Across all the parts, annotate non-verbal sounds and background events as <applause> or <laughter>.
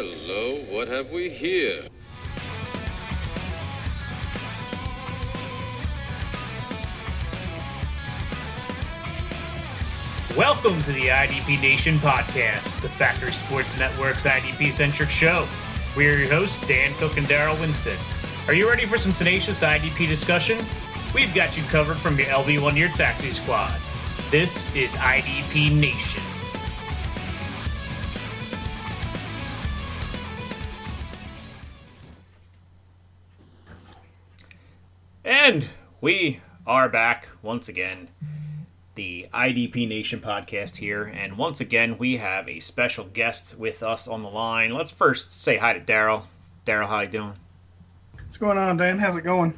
Hello, what have we here? Welcome to the IDP Nation podcast, the Factory Sports Network's IDP centric show. We are your hosts, Dan Cook and Darrell Winstead. Are you ready for some tenacious IDP discussion? We've got you covered from your LB1 Year Taxi Squad. This is IDP Nation. And we are back once again the IDP Nation podcast here, and once again we have a special guest with us on the line. Let's first say hi to Darrell. Darrell, how you doing? What's going on, Dan? How's it going?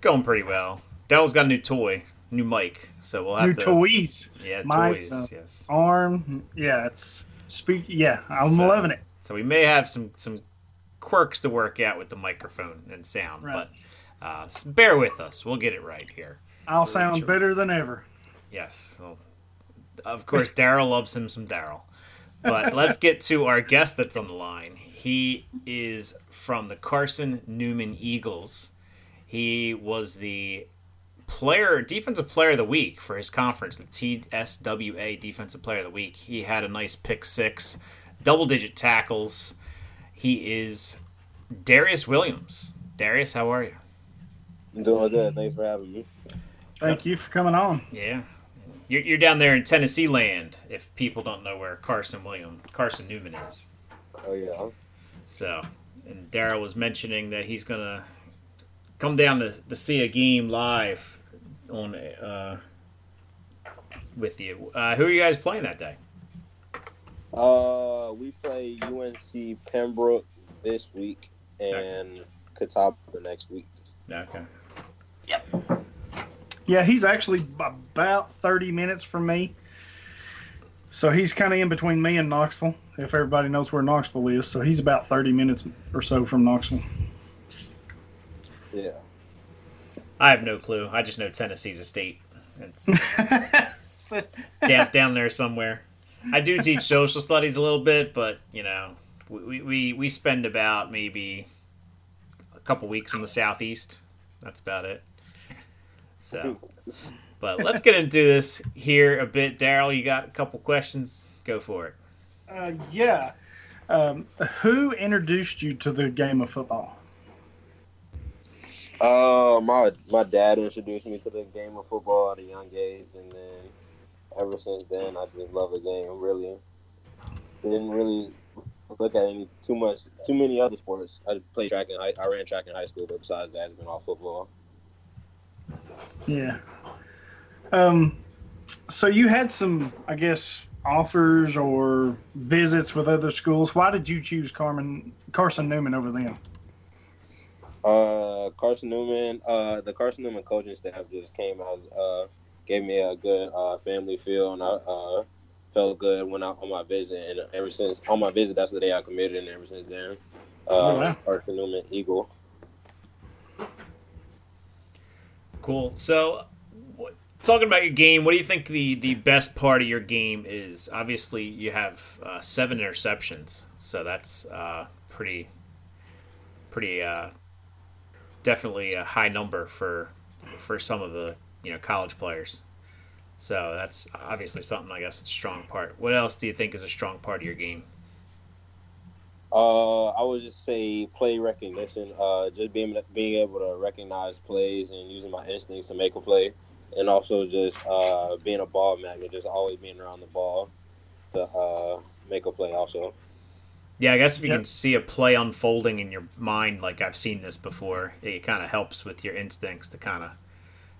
Going pretty well. Darrell's got a new toy, new mic, so we'll have new to. toys. Yeah, toys. uh, yes. Arm. Yeah, it's speak. Yeah, I'm So- loving it. So we may have some some quirks to work out with the microphone and sound, Right. but uh, bear with us. We'll get it right here. I'll sound sure. better than ever. Yes. Well, of course, Darrell loves him some Darrell. But <laughs> let's get to our guest that's on the line. He is from the Carson Newman Eagles. He was the player, defensive player of the week for his conference, the TSWA Defensive Player of the Week. He had a nice pick six, double digit tackles. He is Darius Williams. Darius, how are you? I'm doing good. Thanks for having me. Thank you for coming on. Yeah. You're, you're down there in Tennessee land, if people don't know where Carson William, Carson Newman is. Oh yeah. So, and Darrell was mentioning that he's going to come down to, to see a game live on uh, with you. Uh, who are you guys playing that day? Uh, we play UNC Pembroke this week and Catawba the next week. Okay. Yeah, he's actually about 30 minutes from me. So he's kind of in between me and Knoxville, if everybody knows where Knoxville is. So he's about 30 minutes or so from Knoxville. Yeah. I have no clue. I just know Tennessee's a state. It's <laughs> down, down there somewhere. I do teach social studies a little bit, but you know, we, we, we spend about maybe a couple weeks in the southeast. That's about it. So, but let's get into this here a bit. Darrell, you got a couple questions? Go for it. Uh, yeah. Um, who introduced you to the game of football? Uh, my my dad introduced me to the game of football at a young age, and then ever since then, I just love the game. Really, didn't really look at any too much too many other sports. I played track in high, I ran track in high school, but besides that, it's been all football. Yeah. Um, so you had some, I guess, offers or visits with other schools. Why did you choose Carmen Carson Newman over them? Uh, Carson Newman, uh, the Carson Newman coaching staff just came out, uh, gave me a good uh, family feel, and I uh, felt good when I on my visit. And ever since on my visit, that's the day I committed, and ever since then, uh, Oh, wow. Carson Newman Eagle. Cool. So, wh- talking about your game, what do you think the, the best part of your game is? Obviously, you have uh, seven interceptions, so that's uh, pretty, pretty, uh, definitely a high number for for some of the you know college players. So that's obviously something I guess it's a strong part. What else do you think is a strong part of your game? Uh, I would just say play recognition. Uh, just being being able to recognize plays and using my instincts to make a play, and also just uh, being a ball magnet, just always being around the ball to uh, make a play. Also, Yeah, I guess if you Yep. can see a play unfolding in your mind, like I've seen this before, it kind of helps with your instincts to kind of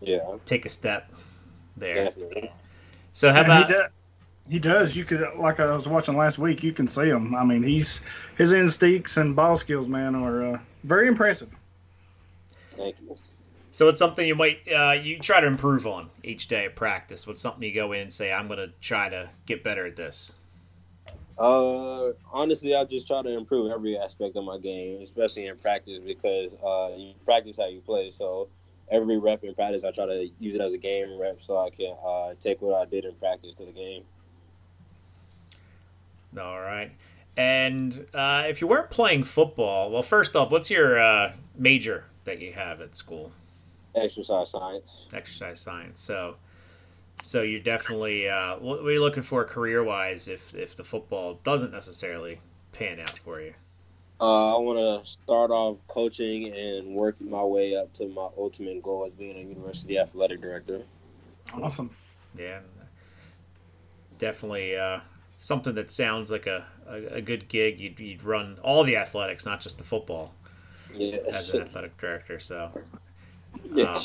yeah, take a step there. definitely. So how And about he, does. You could, like I was watching last week, you can see him. I mean, he's his instincts and ball skills, man, are uh, very impressive. Thank you. so it's something you might uh, you try to improve on each day of practice? What's something you go in and say I'm going to try to get better at this? Uh, honestly, I just try to improve every aspect of my game, especially in practice, because uh, you practice how you play. So every rep in practice, I try to use it as a game rep, so I can uh, take what I did in practice to the game. All right. And uh, if you weren't playing football, well, first off, what's your uh, major that you have at school? Exercise science. Exercise science. So, so you're definitely uh, what are you looking for career wise if if the football doesn't necessarily pan out for you? Uh, I want to start off coaching and work my way up to my ultimate goal as being a university athletic director. Awesome. Yeah, definitely uh, something that sounds like a, a, a good gig. You'd, you'd run all the athletics, not just the football, Yeah. as an athletic director. So, Yeah.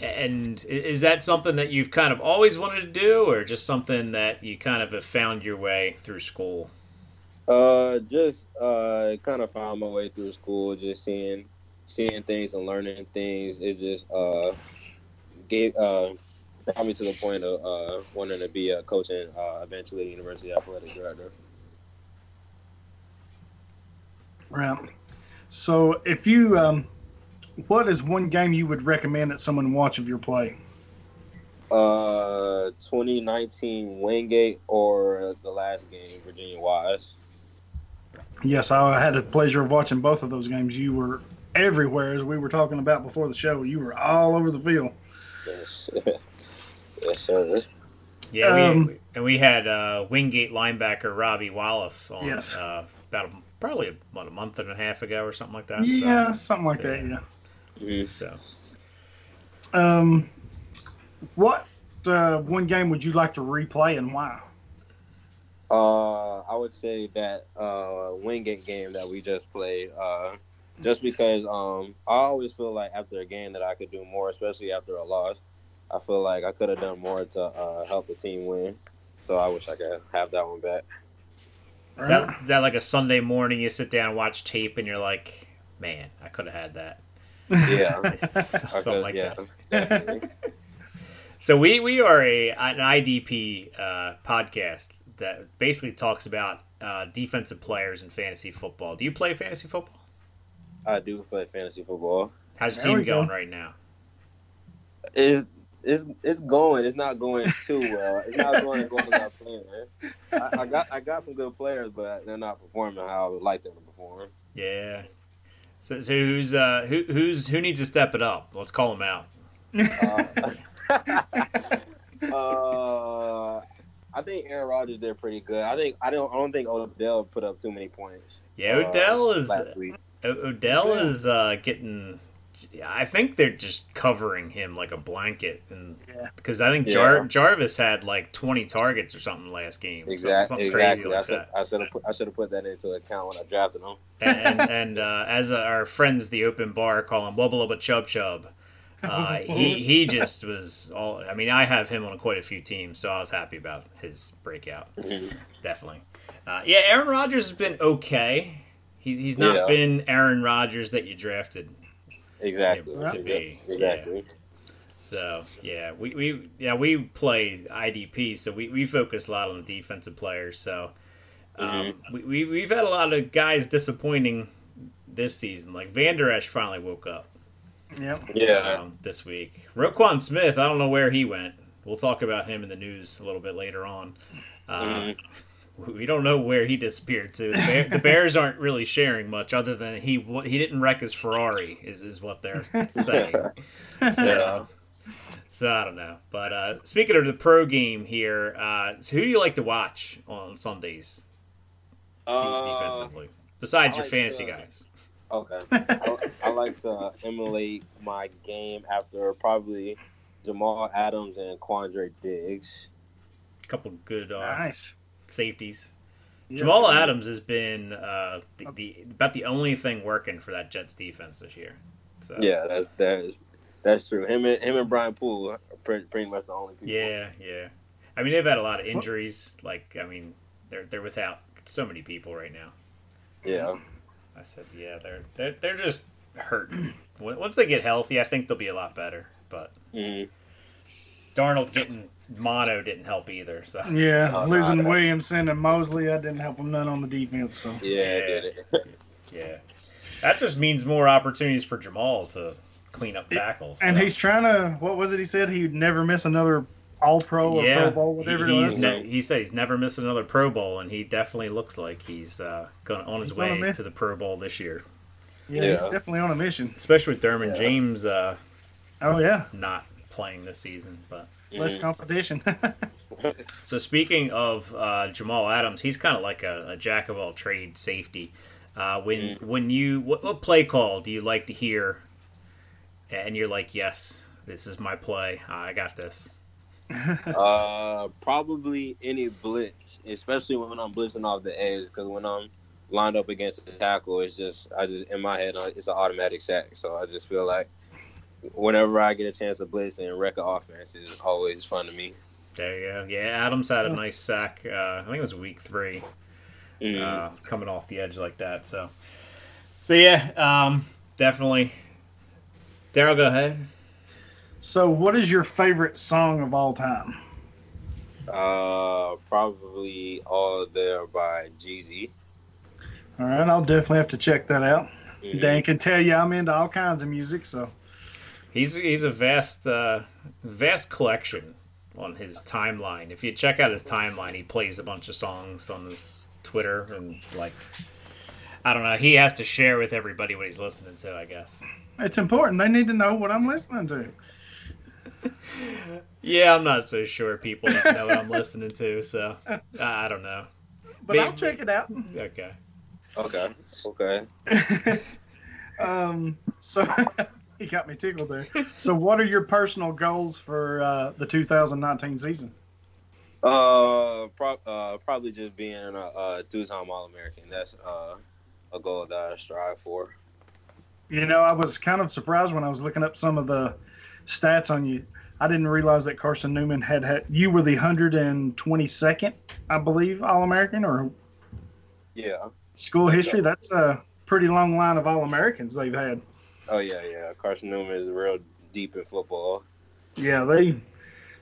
and is that something that you've kind of always wanted to do, or just something that you kind of have found your way through school? Uh, just uh, kind of found my way through school, just seeing, seeing things and learning things. It just uh, gave uh, brought me to the point of uh, wanting to be a coach and uh, eventually university athletic director. Right. So, if you, um, what is one game you would recommend that someone watch of your play? Uh, 2019 Wingate or the last game, Virginia Wise. Yes, I had the pleasure of watching both of those games. You were everywhere, as we were talking about before the show. You were all over the field. Yes, <laughs> yes sir. Yeah, we, Um, and we had uh, Wingate linebacker Robbie Wallace on Yes. uh, about a, probably about a month and a half ago or something like that. so- Yeah, something like so- that. Yeah. Mhm. So, Um, what uh, one game would you like to replay and why? Uh, I would say that uh, Wingate game that we just played. Uh, just because um, I always feel like after a game that I could do more, especially after a loss. I feel like I could have done more to uh, help the team win. So I wish I could have that one back. Right? that, that like a Sunday morning, you sit down and watch tape, and you're like, man, I could have had that. Yeah. <laughs> Something like yeah, that. <laughs> So we we are a an IDP uh, podcast that basically talks about uh, defensive players in fantasy football. Do you play fantasy football? I do play fantasy football. How's your There team we go. going right now? It's it's it's going. It's not going too well. It's not going as well as I planned. Man. I, I got I got some good players, but they're not performing how I would like them to perform. Yeah. So, so who's uh who who's who needs to step it up? Let's call them out. Uh, <laughs> uh, I think Aaron Rodgers did pretty good. I think I don't I don't think Odell put up too many points. Yeah, uh, Odell is week. O- Odell is uh, getting. I think they're just covering him like a blanket, and Yeah. because I think Jar- Yeah. Jarvis had like twenty targets or something last game. Exactly. something crazy Exactly. I like should. I should have put I should have put that into account when I drafted him. and and, and uh, as our friends, the open bar, call him Wubba Lubba Chub Chub. Uh, <laughs> he he just was all. I mean, I have him on quite a few teams, so I was happy about his breakout. Definitely. Uh, yeah, Aaron Rodgers has been okay. He, he's not Yeah. been Aaron Rodgers that you drafted Exactly. Yeah, to be, Exactly. So yeah, we, we yeah we play IDP, so we, we focus a lot on the defensive players. So um, we, we we've had a lot of guys disappointing this season. Like Van Der Esch finally woke up Yep. Yeah. um, this week. Roquan Smith, I don't know where he went. We'll talk about him in the news a little bit later on. Uh, Mhm. We don't know where he disappeared to. The, Bear, the Bears aren't really sharing much, other than he he didn't wreck his Ferrari, is, is what they're saying. <laughs> So, so I don't know. But uh, speaking of the pro game here, uh, so who do you like to watch on Sundays de- Uh, defensively, besides I your like fantasy to- guys? Okay. I, I like to emulate my game after probably Jamal Adams and Quandre Diggs. A couple good uh, Nice. Safeties. Yes. Jamal Adams has been uh, the, the about the only thing working for that Jets defense this year. So Yeah, that's that's that's true. Him and him and Brian Poole are pretty, pretty much the only people. yeah, yeah. I mean, they've had a lot of injuries. Like, I mean, they're they're without so many people right now. Yeah. I said, yeah, they're they're they're just hurt. Once they get healthy, I think they'll be a lot better. But Mhm. Darnold getting mono didn't help either. So Yeah, Oh, losing no, Williamson and Mosley, that didn't help him none on the defense. So Yeah, Yeah. did it. <laughs> yeah, that just means more opportunities for Jamal to clean up tackles. And so. he's trying to. What was it he said? He'd never miss another All Pro or yeah, Pro Bowl, whatever he, it was. ne- he said he's never missed another Pro Bowl, and he definitely looks like he's uh, going on his He's way mi- to the Pro Bowl this year. yeah, he's definitely on a mission. Especially with Derwin Yeah. James uh, Oh yeah, not playing this season, but. Less Mhm. competition. <laughs> So speaking of uh, Jamal Adams, he's kind of like a, a jack of all trades safety. Uh, when when you what, what play call do you like to hear, and you're like, yes, this is my play. I got this. <laughs> Uh, probably any blitz, especially when I'm blitzing off the edge, because when I'm lined up against the tackle, it's just I just in my head uh, it's an automatic sack. So I just feel like whenever I get a chance to blitz and wreck an offense, is always fun to me. There you go. Yeah, Adams had a nice sack. Uh, I think it was week three, Mhm. uh, coming off the edge like that. So, so yeah, um, definitely. Darrell, go ahead. so, what is your favorite song of all time? Uh, probably all there by Jeezy. All right, I'll definitely have to check that out. Mhm. Dan can tell you I'm into all kinds of music, so He's he's a vast uh, vast collection on his timeline. If you check out his timeline, he plays a bunch of songs on his Twitter and like I don't know. He has to share with everybody what he's listening to. I guess. it's important. They need to know what I'm listening to. <laughs> Yeah, I'm not so sure people know what I'm listening to. So uh, I don't know. But I'll check it out. Okay. Okay. Okay. <laughs> um, so <laughs> <laughs> he got me tickled there. So, what are your personal goals for uh, the 2019 season? Uh, pro- uh, probably just being a, a two-time All-American. That's uh, a goal that I strive for. You know, I was kind of surprised when I was looking up some of the stats on you. I didn't realize that Carson Newman had had you were the 122nd, I believe, All American or Yeah. school history. That's a pretty long line of All Americans they've had. Oh yeah, yeah. Carson Newman is real deep in football. Yeah, they.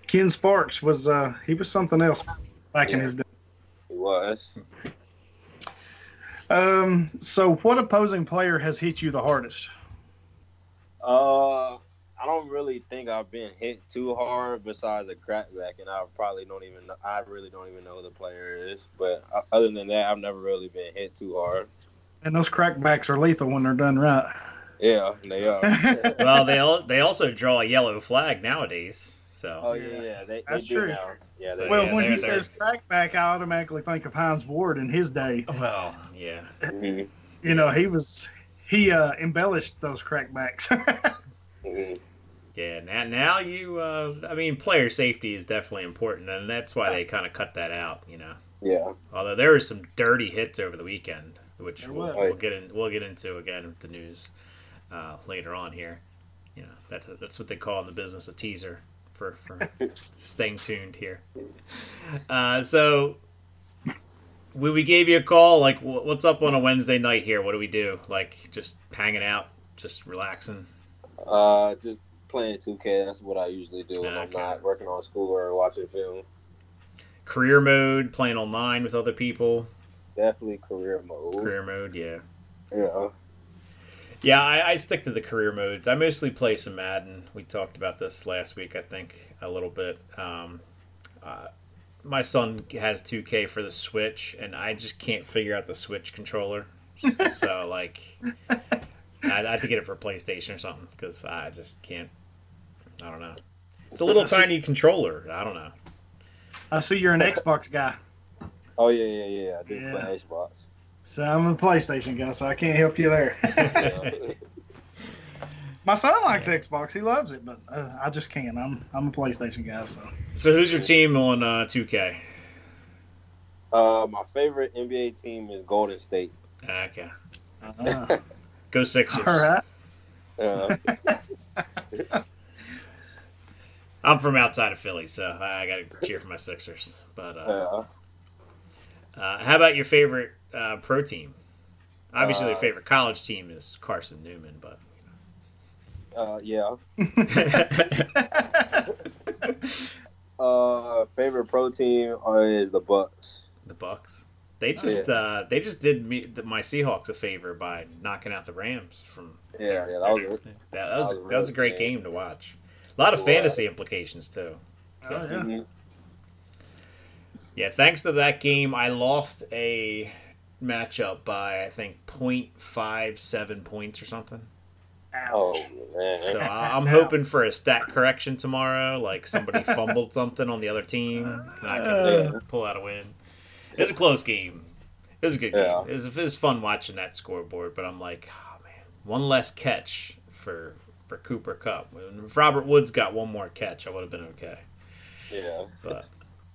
Ken Sparks was uh he was something else back in his day. He was. Um, so what opposing player has hit you the hardest? Uh, I don't really think I've been hit too hard besides a crackback, and I probably don't even. Know, I really don't even know who the player is. But uh, other than that, I've never really been hit too hard. And those crackbacks are lethal when they're done right. Yeah, they are. <laughs> Well, they all, they also draw a yellow flag nowadays. So oh yeah, yeah. They, That's they true. now. Yeah, So, they, well, yeah, when he they're- they're- says crackback, I automatically think of Hines Ward in his day. well, yeah. Mhm, You know, he was he uh, embellished those crackbacks. <laughs> mhm. Yeah, now, now you, uh, I mean, player safety is definitely important, and that's why they kind of cut that out, you know. Yeah. Although there were some dirty hits over the weekend, which we'll, we'll get in, we'll get into again with the news uh, later on here. You know, that's a, that's what they call in the business a teaser for, for <laughs> staying tuned here. Uh, so we we gave you a call. Like, what's up on a Wednesday night here? What do we do? Like, just hanging out, just relaxing. Uh, just playing 2K. That's what I usually do when I'm not working on school or watching film. Career mode, playing online with other people. Definitely career mode. Career mode, yeah. Yeah. Yeah, I, I stick to the career modes. I mostly play some Madden. We talked about this last week, I think, a little bit. Um, uh, my son has 2K for the Switch, and I just can't figure out the Switch controller. <laughs> so, like, I, I have to get it for PlayStation or something because I just can't. I don't know. It's a little tiny controller. I don't know. I see you're an Xbox guy, Oh yeah, yeah, yeah. I do Yeah. play Xbox. So I'm a PlayStation guy, so I can't help you there. <laughs> My son likes Xbox; he loves it, but uh, I just can't. I'm I'm a PlayStation guy, so So, who's your team on uh, 2K? uh, my favorite NBA team is Golden State. Okay. uh, <laughs> Go Sixers. all right. Uh, <laughs> I'm from outside of Philly, so I, I got to cheer for my Sixers. But uh, uh, how about your favorite uh, pro team? Obviously, your Uh, favorite college team is Carson Newman, but uh, yeah. <laughs> <laughs> Uh, favorite pro team is the Bucs. the Bucs. They just uh, they just did me the, my Seahawks a favor by knocking out the Rams from Yeah, yeah. That was that, that was That was a that was a great game. game to watch. A lot of fantasy implications too. So, Oh, yeah. Mhm. Yeah, thanks to that game, I lost a matchup by I think 0.57 points or something. Ouch. Oh man. So I- <laughs> I'm hoping for a stat correction tomorrow, like somebody <laughs> fumbled something on the other team, and I can pull out a win. It was a close game. It was a good Yeah. game. It was, it was fun watching that scoreboard, but I'm like, oh man, one less catch for for Cooper Kupp. If Robert Woods got one more catch, I would have been okay. yeah. But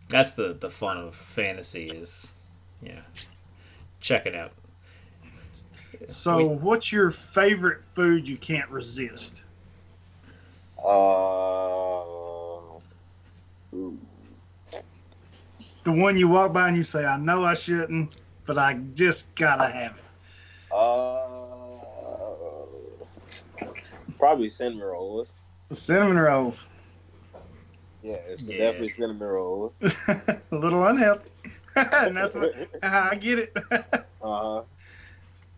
that's the the fun of fantasy is, yeah, check it out. So, We- what's your favorite food you can't resist? Uh, ooh. The one you walk by and you say, "I know I shouldn't, but I just gotta have it." Uh, probably cinnamon rolls. Cinnamon rolls. Yeah, it's Yeah. definitely cinnamon rolls. <laughs> a little unhealthy, <laughs> and that's what <laughs> I get it. uh huh.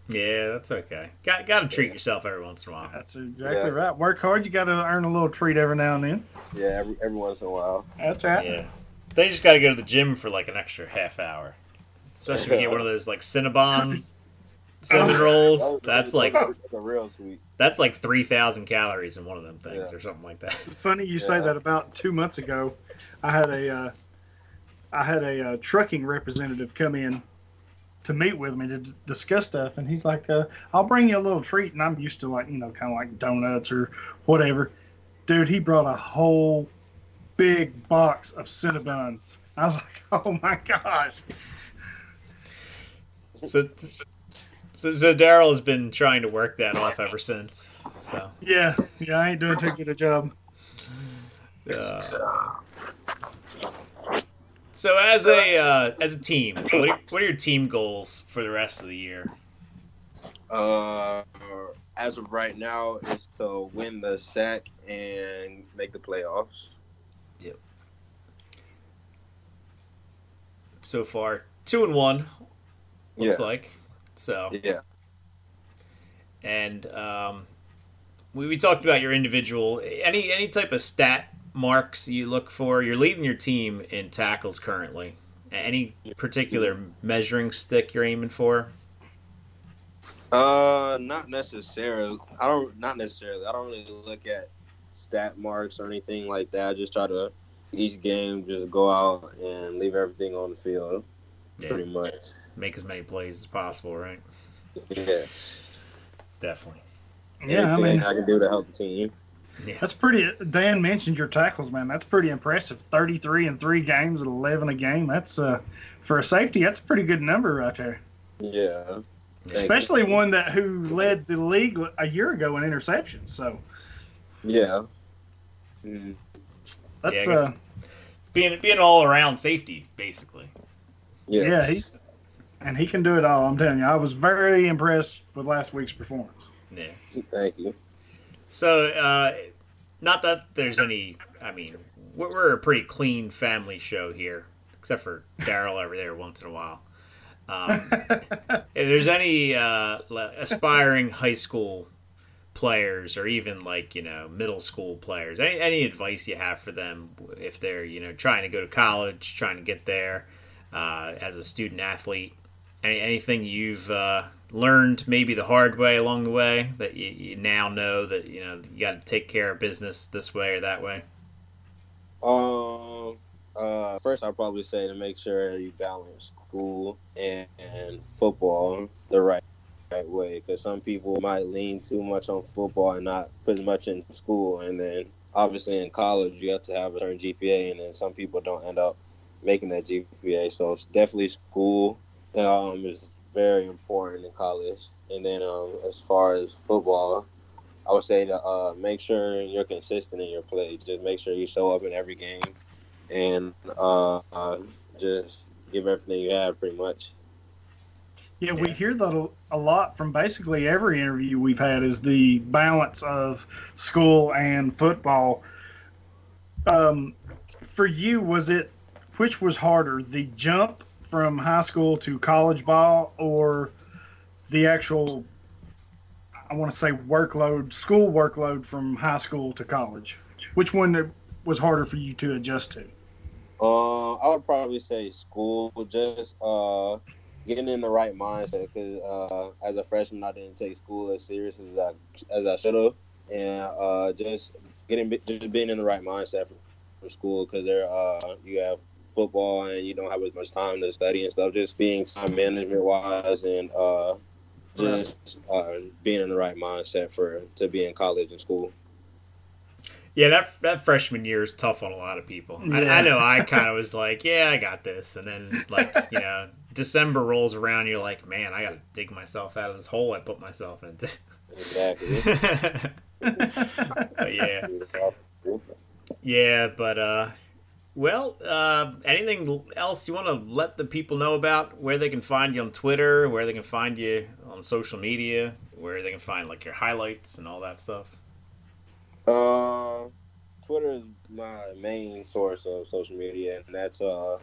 Yeah, that's okay. Got got to treat yourself every once in a while. that's exactly Yeah. right. Work hard. You got to earn a little treat every now and then. yeah, every, every once in a while. That's right. Yeah. They just got to go to the gym for like an extra half hour. Especially if you get one of those like Cinnabon cinnamon rolls. Those- That's like are real sweet. That's like 3000 calories in one of them things Yeah. or something like that. Funny you say that. About two months ago, I had a uh, I had a uh, trucking representative come in to meet with me to d- discuss stuff, and he's like, uh, "I'll bring you a little treat," and I'm used to like you know kind of like donuts or whatever. Dude, he brought a whole big box of Cinnabon. I was like, <laughs> "Oh my gosh!" So so, so Darrell has been trying to work that off ever since. So Yeah, yeah, I ain't doing too good a job. uh, So as a uh, as a team, what are, what are your team goals for the rest of the year? Uh, as of right now, is to win the SAC and make the playoffs. Yep. So far, two and one looks yeah, like. So yeah, and um, we, we talked about your individual any any type of stat marks you look for. You're leading your team in tackles currently. Any particular measuring stick you're aiming for? Uh, not necessarily. I don't. Not necessarily. I don't really look at stat marks or anything like that. I just try to each game just go out and leave everything on the field. Yeah, Pretty much. Make as many plays as possible, right? Yeah. Definitely. Yeah, I mean I can do to help the team. Yeah. that's pretty. Dan mentioned your tackles, man. That's pretty impressive. Thirty-three in three games at eleven a game. That's uh for a safety. That's a pretty good number right there. Yeah. Thank you. Especially one that who led the league a year ago in interceptions. So Yeah. Mm. that's Yeah, uh Being being all around safety, basically. Yeah. yeah he's and he can do it all. I'm telling you, I was very impressed with last week's performance. Yeah. Thank you. So, uh, not that there's any. I mean, we're, we're a pretty clean family show here, except for Darrell over there once in a while. Um, <laughs> if there's any uh, aspiring high school players, or even like you know middle school players, any, any advice you have for them if they're you know trying to go to college, trying to get there uh, as a student athlete? Any, anything you've uh, learned maybe the hard way along the way that you, you now know that you know you got to take care of business this way or that way? Um. Uh. First, I'd probably say to make sure you balance school and, and football the right right way, because some people might lean too much on football and not put as much in school, and then obviously in college you have to have a certain GPA, and then some people don't end up making that GPA. So it's definitely school um, is very important in college, and then um, as far as football. I would say to uh, make sure you're consistent in your play. Just make sure you show up in every game, and uh, uh, just give everything you have, pretty much. Yeah, we hear that a- a lot from basically every interview we've had is the balance of school and football. Um, for you, was it which was harder, the jump from high school to college ball, or the actual, I want to say workload, school workload from high school to college? Which one was harder for you to adjust to? Uh, I would probably say school, just uh, getting in the right mindset. Because uh, as a freshman, I didn't take school as serious as I as I should have, and uh, just getting just being in the right mindset for, for school. Because there, uh, you have football and you don't have as much time to study and stuff. Just being time management wise and uh, just uh, being in the right mindset for to be in college and school. Yeah, that that freshman year is tough on a lot of people. I, I know I <laughs> kind of was like, yeah, I got this, and then like you know, December rolls around, you're like, man, I got to dig myself out of this hole I put myself into. Exactly. <laughs> <laughs> but yeah, yeah, but uh, well, uh, anything else you want to let the people know about where they can find you on Twitter, where they can find you on social media, where they can find like your highlights and all that stuff. Uh, Twitter is my main source of social media, and that's uh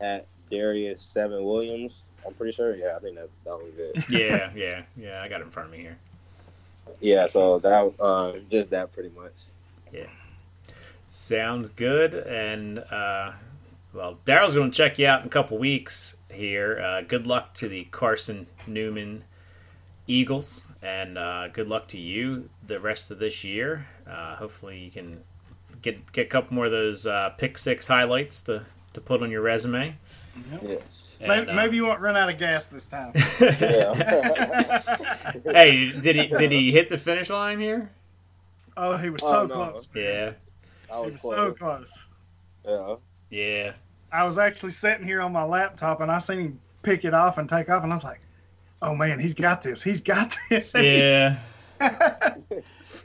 at Darius Seven Williams. I'm pretty sure. Yeah, I think that that was good. <laughs> Yeah, yeah, yeah. I got it in front of me here. Yeah, so that uh just that pretty much. Sounds good. And uh, well, Darrell's going to check you out in a couple weeks here. Uh, good luck to the Carson Newman Eagles, and uh, good luck to you the rest of this year. Uh, hopefully, you can get get a couple more of those uh, pick six highlights to to put on your resume. Yes. And, maybe, uh, maybe you won't run out of gas this time. <laughs> Hey, did he did he hit the finish line here? oh, he was Oh, so no. close. man. Yeah, I was was so close. Yeah. yeah. I was actually sitting here on my laptop and I seen him pick it off and take off, and I was like, "Oh man, he's got this. He's got <laughs> this." Yeah. <laughs>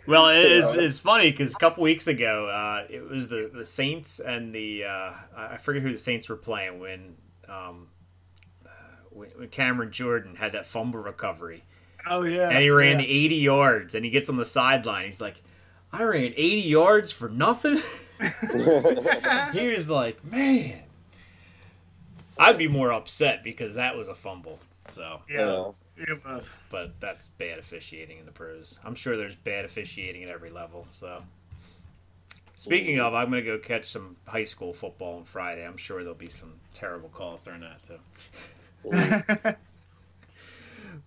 Well, it is, it's funny because a couple weeks ago, uh, it was the, the Saints and the uh, I I forget who the Saints were playing when um, uh, when when Cameron Jordan had that fumble recovery oh yeah. and he ran yeah. the 80 yards and he gets on the sideline. He's like, "I ran 80 yards for nothing." <laughs> he was like, "Man, I'd be more upset because that was a fumble." So, yeah, it was. but that's bad officiating in the pros. I'm sure there's bad officiating at every level. So, speaking of, I'm going to go catch some high school football on Friday. I'm sure there'll be some terrible calls during that too.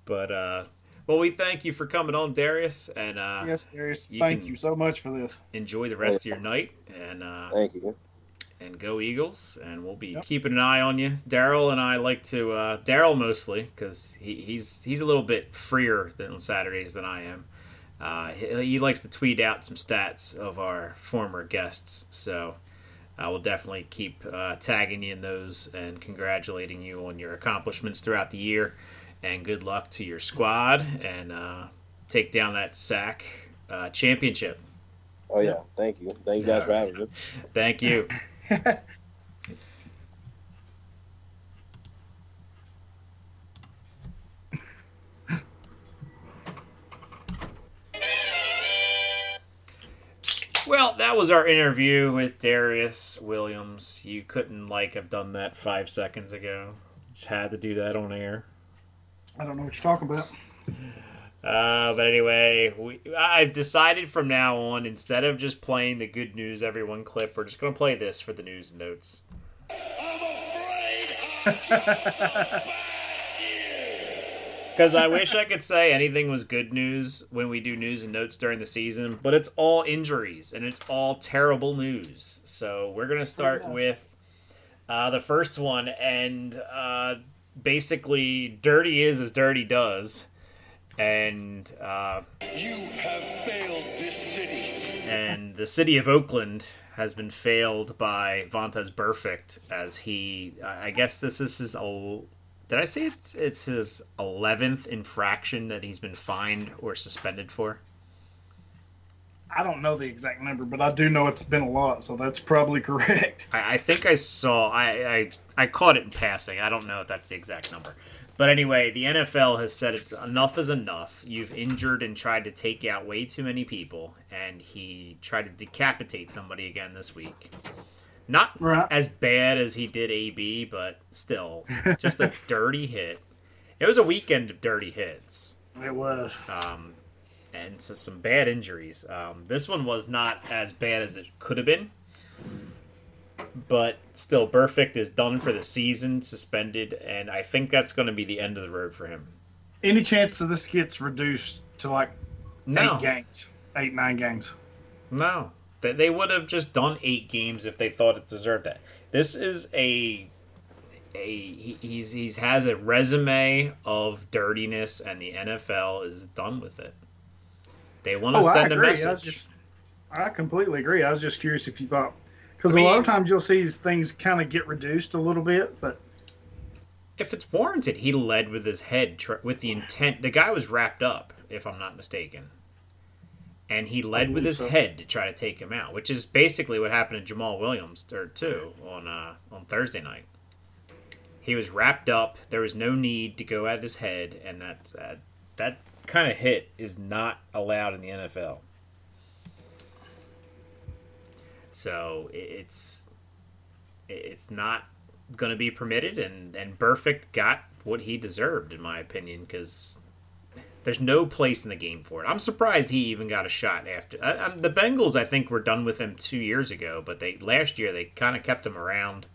But uh, well, we thank you for coming on, Darius, and uh, yes, Darius. you Thank you so much for this. enjoy the rest of your night and uh, Thank you. and go Eagles. And we'll be Yep. keeping an eye on you. Darrell and I like to uh, Darrell mostly because he, he's he's a little bit freer than on Saturdays than I am. Uh, he, he likes to tweet out some stats of our former guests, so I will definitely keep uh, tagging you in those and congratulating you on your accomplishments throughout the year. And good luck to your squad and uh, take down that SAC uh, championship. Oh yeah. Thank you. Thank you guys for having me. <laughs> Thank you. <laughs> Well, that was our interview with Darius Williams. You couldn't like have done that five seconds ago. Just had to do that on air. I don't know what you're talking about. Uh, but anyway, we, I've decided from now on, instead of just playing the good news everyone clip, we're just going to play this for the news and notes. <laughs> Because I wish I could say anything was good news when we do news and notes during the season, but it's all injuries and it's all terrible news. So we're going to start with uh, the first one, and uh, basically, dirty is as dirty does. And uh, You have failed this city. and the city of Oakland has been failed by Vontaze Burfict as he. I guess this is his. Did I say it's it's his eleventh infraction that he's been fined or suspended for? I don't know the exact number, but I do know it's been a lot, so that's probably <laughs> correct. I, I think I saw. I, I I caught it in passing. I don't know if that's the exact number. But anyway, the NFL has said it's enough is enough. You've injured and tried to take out way too many people, and he tried to decapitate somebody again this week. Not Right. as bad as he did AB, but still, just a <laughs> dirty hit. It was a weekend of dirty hits, It was. um, and so some bad injuries. Um, this one was not as bad as it could have been. But still, Burfict is done for the season, suspended, and I think that's going to be the end of the road for him. Any chance that this gets reduced to like No, eight games, eight nine games? no, they, they would have just done eight games if they thought it deserved that. This is a a he, he's he's has a resume of dirtiness, and the NFL is done with it. They want to Oh, I send a message. I just, I completely agree. I was just curious if you thought, because I a lot of times you'll see these things kind of get reduced a little bit, but if it's warranted, he led with his head tr- with the intent. The guy was wrapped up, if I'm not mistaken, and he led with his so. head to try to take him out, which is basically what happened to Jamaal Williams or two on uh, on Thursday night. He was wrapped up. There was no need to go at his head, and that uh, that kind of hit is not allowed in the NFL. So it's it's not going to be permitted, and and Burfict got what he deserved, in my opinion, because there's no place in the game for it. I'm surprised he even got a shot after I, the Bengals. I think were done with him two years ago, but they last year they kind of kept him around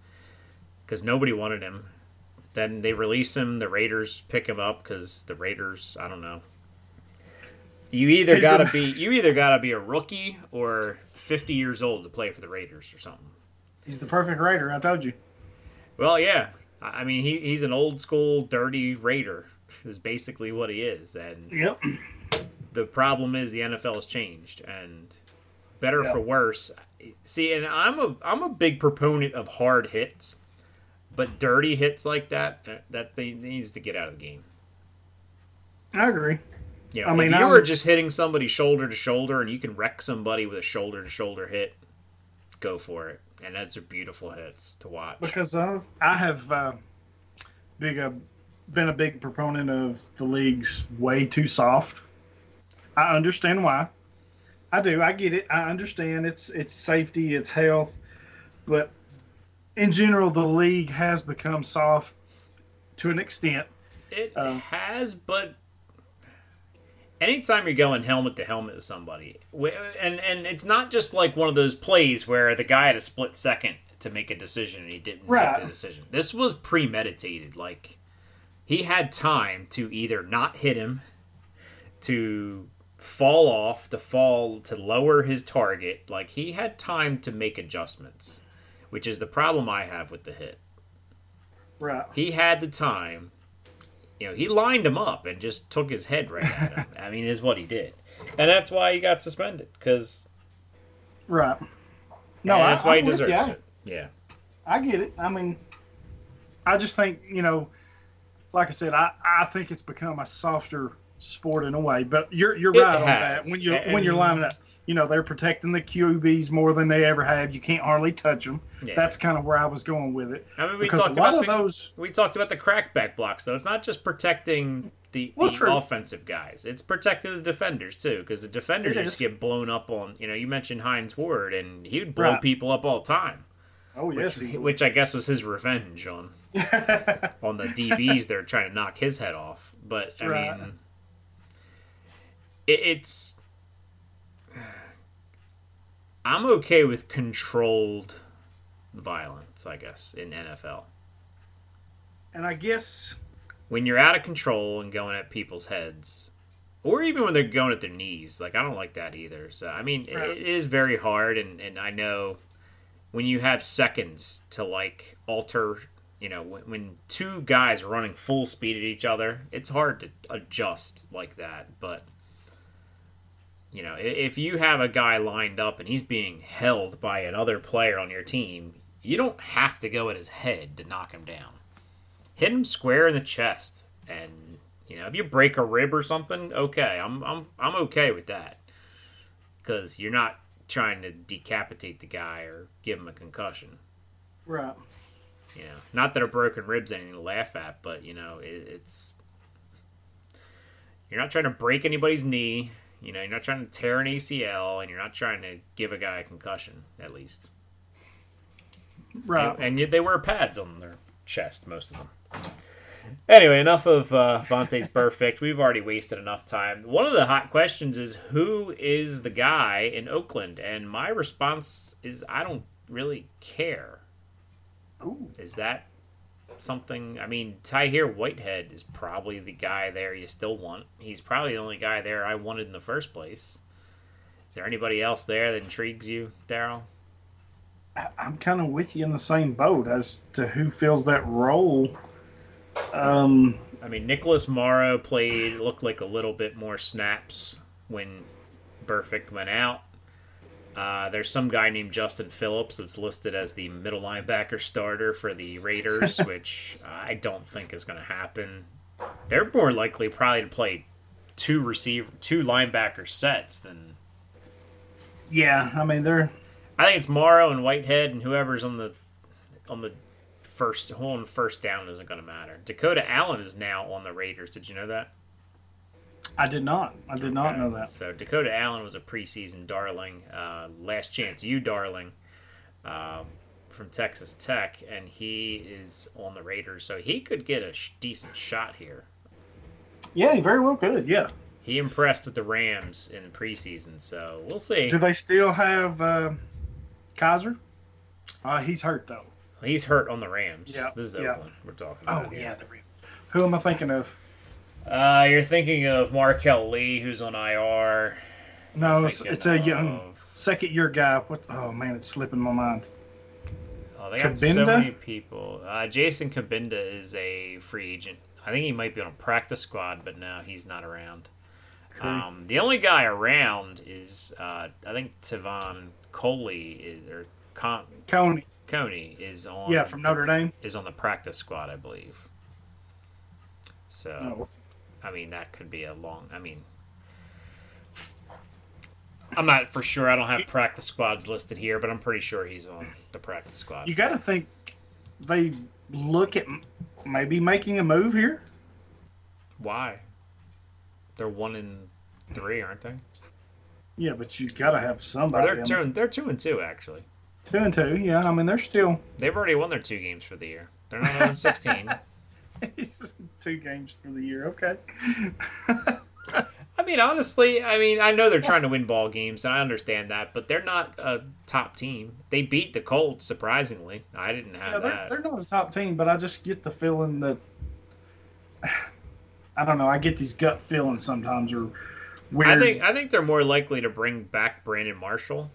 because nobody wanted him. Then they release him. The Raiders pick him up because the Raiders. I don't know. You either He's gotta a- be you either gotta be a rookie or 50 years old to play for the Raiders or something. he's the perfect Raider. I told you. Well, yeah. I mean, he, he's an old school, dirty Raider, <laughs> is basically what he is. And Yep. the problem is the NFL has changed, and better Yeah. for worse. See, and I'm a I'm a big proponent of hard hits, but dirty hits like that uh, that they needs to get out of the game. I agree. You know, I mean, if you I'm- were just hitting somebody shoulder to shoulder, and you can wreck somebody with a shoulder to shoulder hit, go for it. And that's a beautiful hits to watch. because uh, I have uh, big uh, been a big proponent of the league's way too soft. I understand why. I do. I get it. I understand it's it's safety, it's health, but in general, the league has become soft to an extent. It Um, has, but anytime you're going helmet to helmet with somebody, and and it's not just like one of those plays where the guy had a split second to make a decision and he didn't Right. make the decision. This was premeditated. Like he had time to either not hit him, to fall off, to fall to lower his target. Like he had time to make adjustments, which is the problem I have with the hit Right. he had the time. You know, he lined him up and just took his head right at him. I mean, is what he did, and that's why he got suspended. Because Right. No, I, that's why he I'm with deserves. It. Yeah, I get it. I mean, I just think you know, like I said, I, I think it's become a softer sport in a way. But you're you're right on that. When you when you're lining up, you know, they're protecting the QBs more than they ever have. You can't hardly touch them. Yeah. That's kind of where I was going with it. I mean, we because a talked lot about of the, those. we talked about the crackback blocks, though. It's not just protecting the, Well, the offensive guys; it's protecting the defenders too. Because the defenders just get blown up on. You know, you mentioned Hines Ward, and he would blow Right. people up all the time. Oh yes, which, which I guess was his revenge on <laughs> on the DBs. They're trying to knock his head off, but I Right. mean, it, it's. I'm okay with controlled violence, I guess, in NFL. and I guess When you're out of control and going at people's heads, or even when they're going at their knees, like I don't like that either. So I mean, Right. it is very hard, and and I know when you have seconds to like alter you know when, when two guys are running full speed at each other it's hard to adjust like that but you know if you have a guy lined up and he's being held by another player on your team you don't have to go at his head to knock him down hit him square in the chest and you know if you break a rib or something okay i'm i'm, I'm okay with that because you're not trying to decapitate the guy or give him a concussion right. you know, not that a broken rib's anything to laugh at, but you know, it, it's you're not trying to break anybody's knee. You know, you're not trying to tear an ACL, and you're not trying to give a guy a concussion, at least. Right. And, and yet they wear pads on their chest, most of them. Anyway, enough of uh, Vontaze Burfict. We've already wasted enough time. One of the hot questions is who is the guy in Oakland? And my response is I don't really care. Ooh. Is that something? I mean, Tahir Whitehead is probably the guy there you still want. He's probably the only guy there I wanted in the first place. Is there anybody else there that intrigues you, Darrell? I'm kind of with you in the same boat as to who fills that role. Um, I mean, Nicholas Morrow played, looked like a little bit more snaps when Burfict went out. Uh, there's some guy named Justin Phillips that's listed as the middle linebacker starter for the Raiders, <laughs> which I don't think is going to happen. They're more likely probably to play two receiver, two linebacker sets than yeah, I mean they're I think it's Morrow and Whitehead and whoever's on the on the first on first down isn't going to matter. Dakota Allen is now on the Raiders. Did you know that? I did not. I did not know that. So Dakota Allen was a preseason darling, uh, last chance you darling, um, from Texas Tech, and he is on the Raiders. So he could get a sh- decent shot here. Yeah, he very well could. Yeah. He impressed with the Rams in preseason, so we'll see. Do they still have uh, Kiser? Uh, he's hurt though. He's hurt on the Rams. Yeah, this is yeah. Oakland we're talking Oh about. here. yeah, the Rams. who am I thinking of? Uh, you're thinking of Marquel Lee, who's on IR. No, it's, it's a young of- second year guy. What? Oh man, it's slipping my mind. Oh, they got so many people. Uh, Jason Cabinda is a free agent. I think he might be on a practice squad, but no, he's not around. Um, the only guy around is uh, I think Tavon Coley is or Con- Coney. Coney is on. Yeah, from Notre Dame. is on the practice squad, I believe. So, Oh. I mean, that could be a long. I mean, I'm not for sure. I don't have practice squads listed here, but I'm pretty sure he's on the practice squad. You got to think they look at maybe making a move here. Why? They're one in three, aren't they? Yeah, but you got to have Or somebody. they're two. and- They're two and two actually. two and two. Yeah, I mean they're still They've already won their two games for the year. They're not on 16. <laughs> <laughs> two games for the year. Okay. <laughs> I mean, honestly, I mean, I know they're trying to win ball games, and I understand that, but they're not a top team. They beat the Colts, surprisingly. I didn't Yeah, have they're, that. they're not a top team, but I just get the feeling that <sighs> I don't know. I get these gut feelings sometimes, or weird. I think I think they're more likely to bring back Brandon Marshall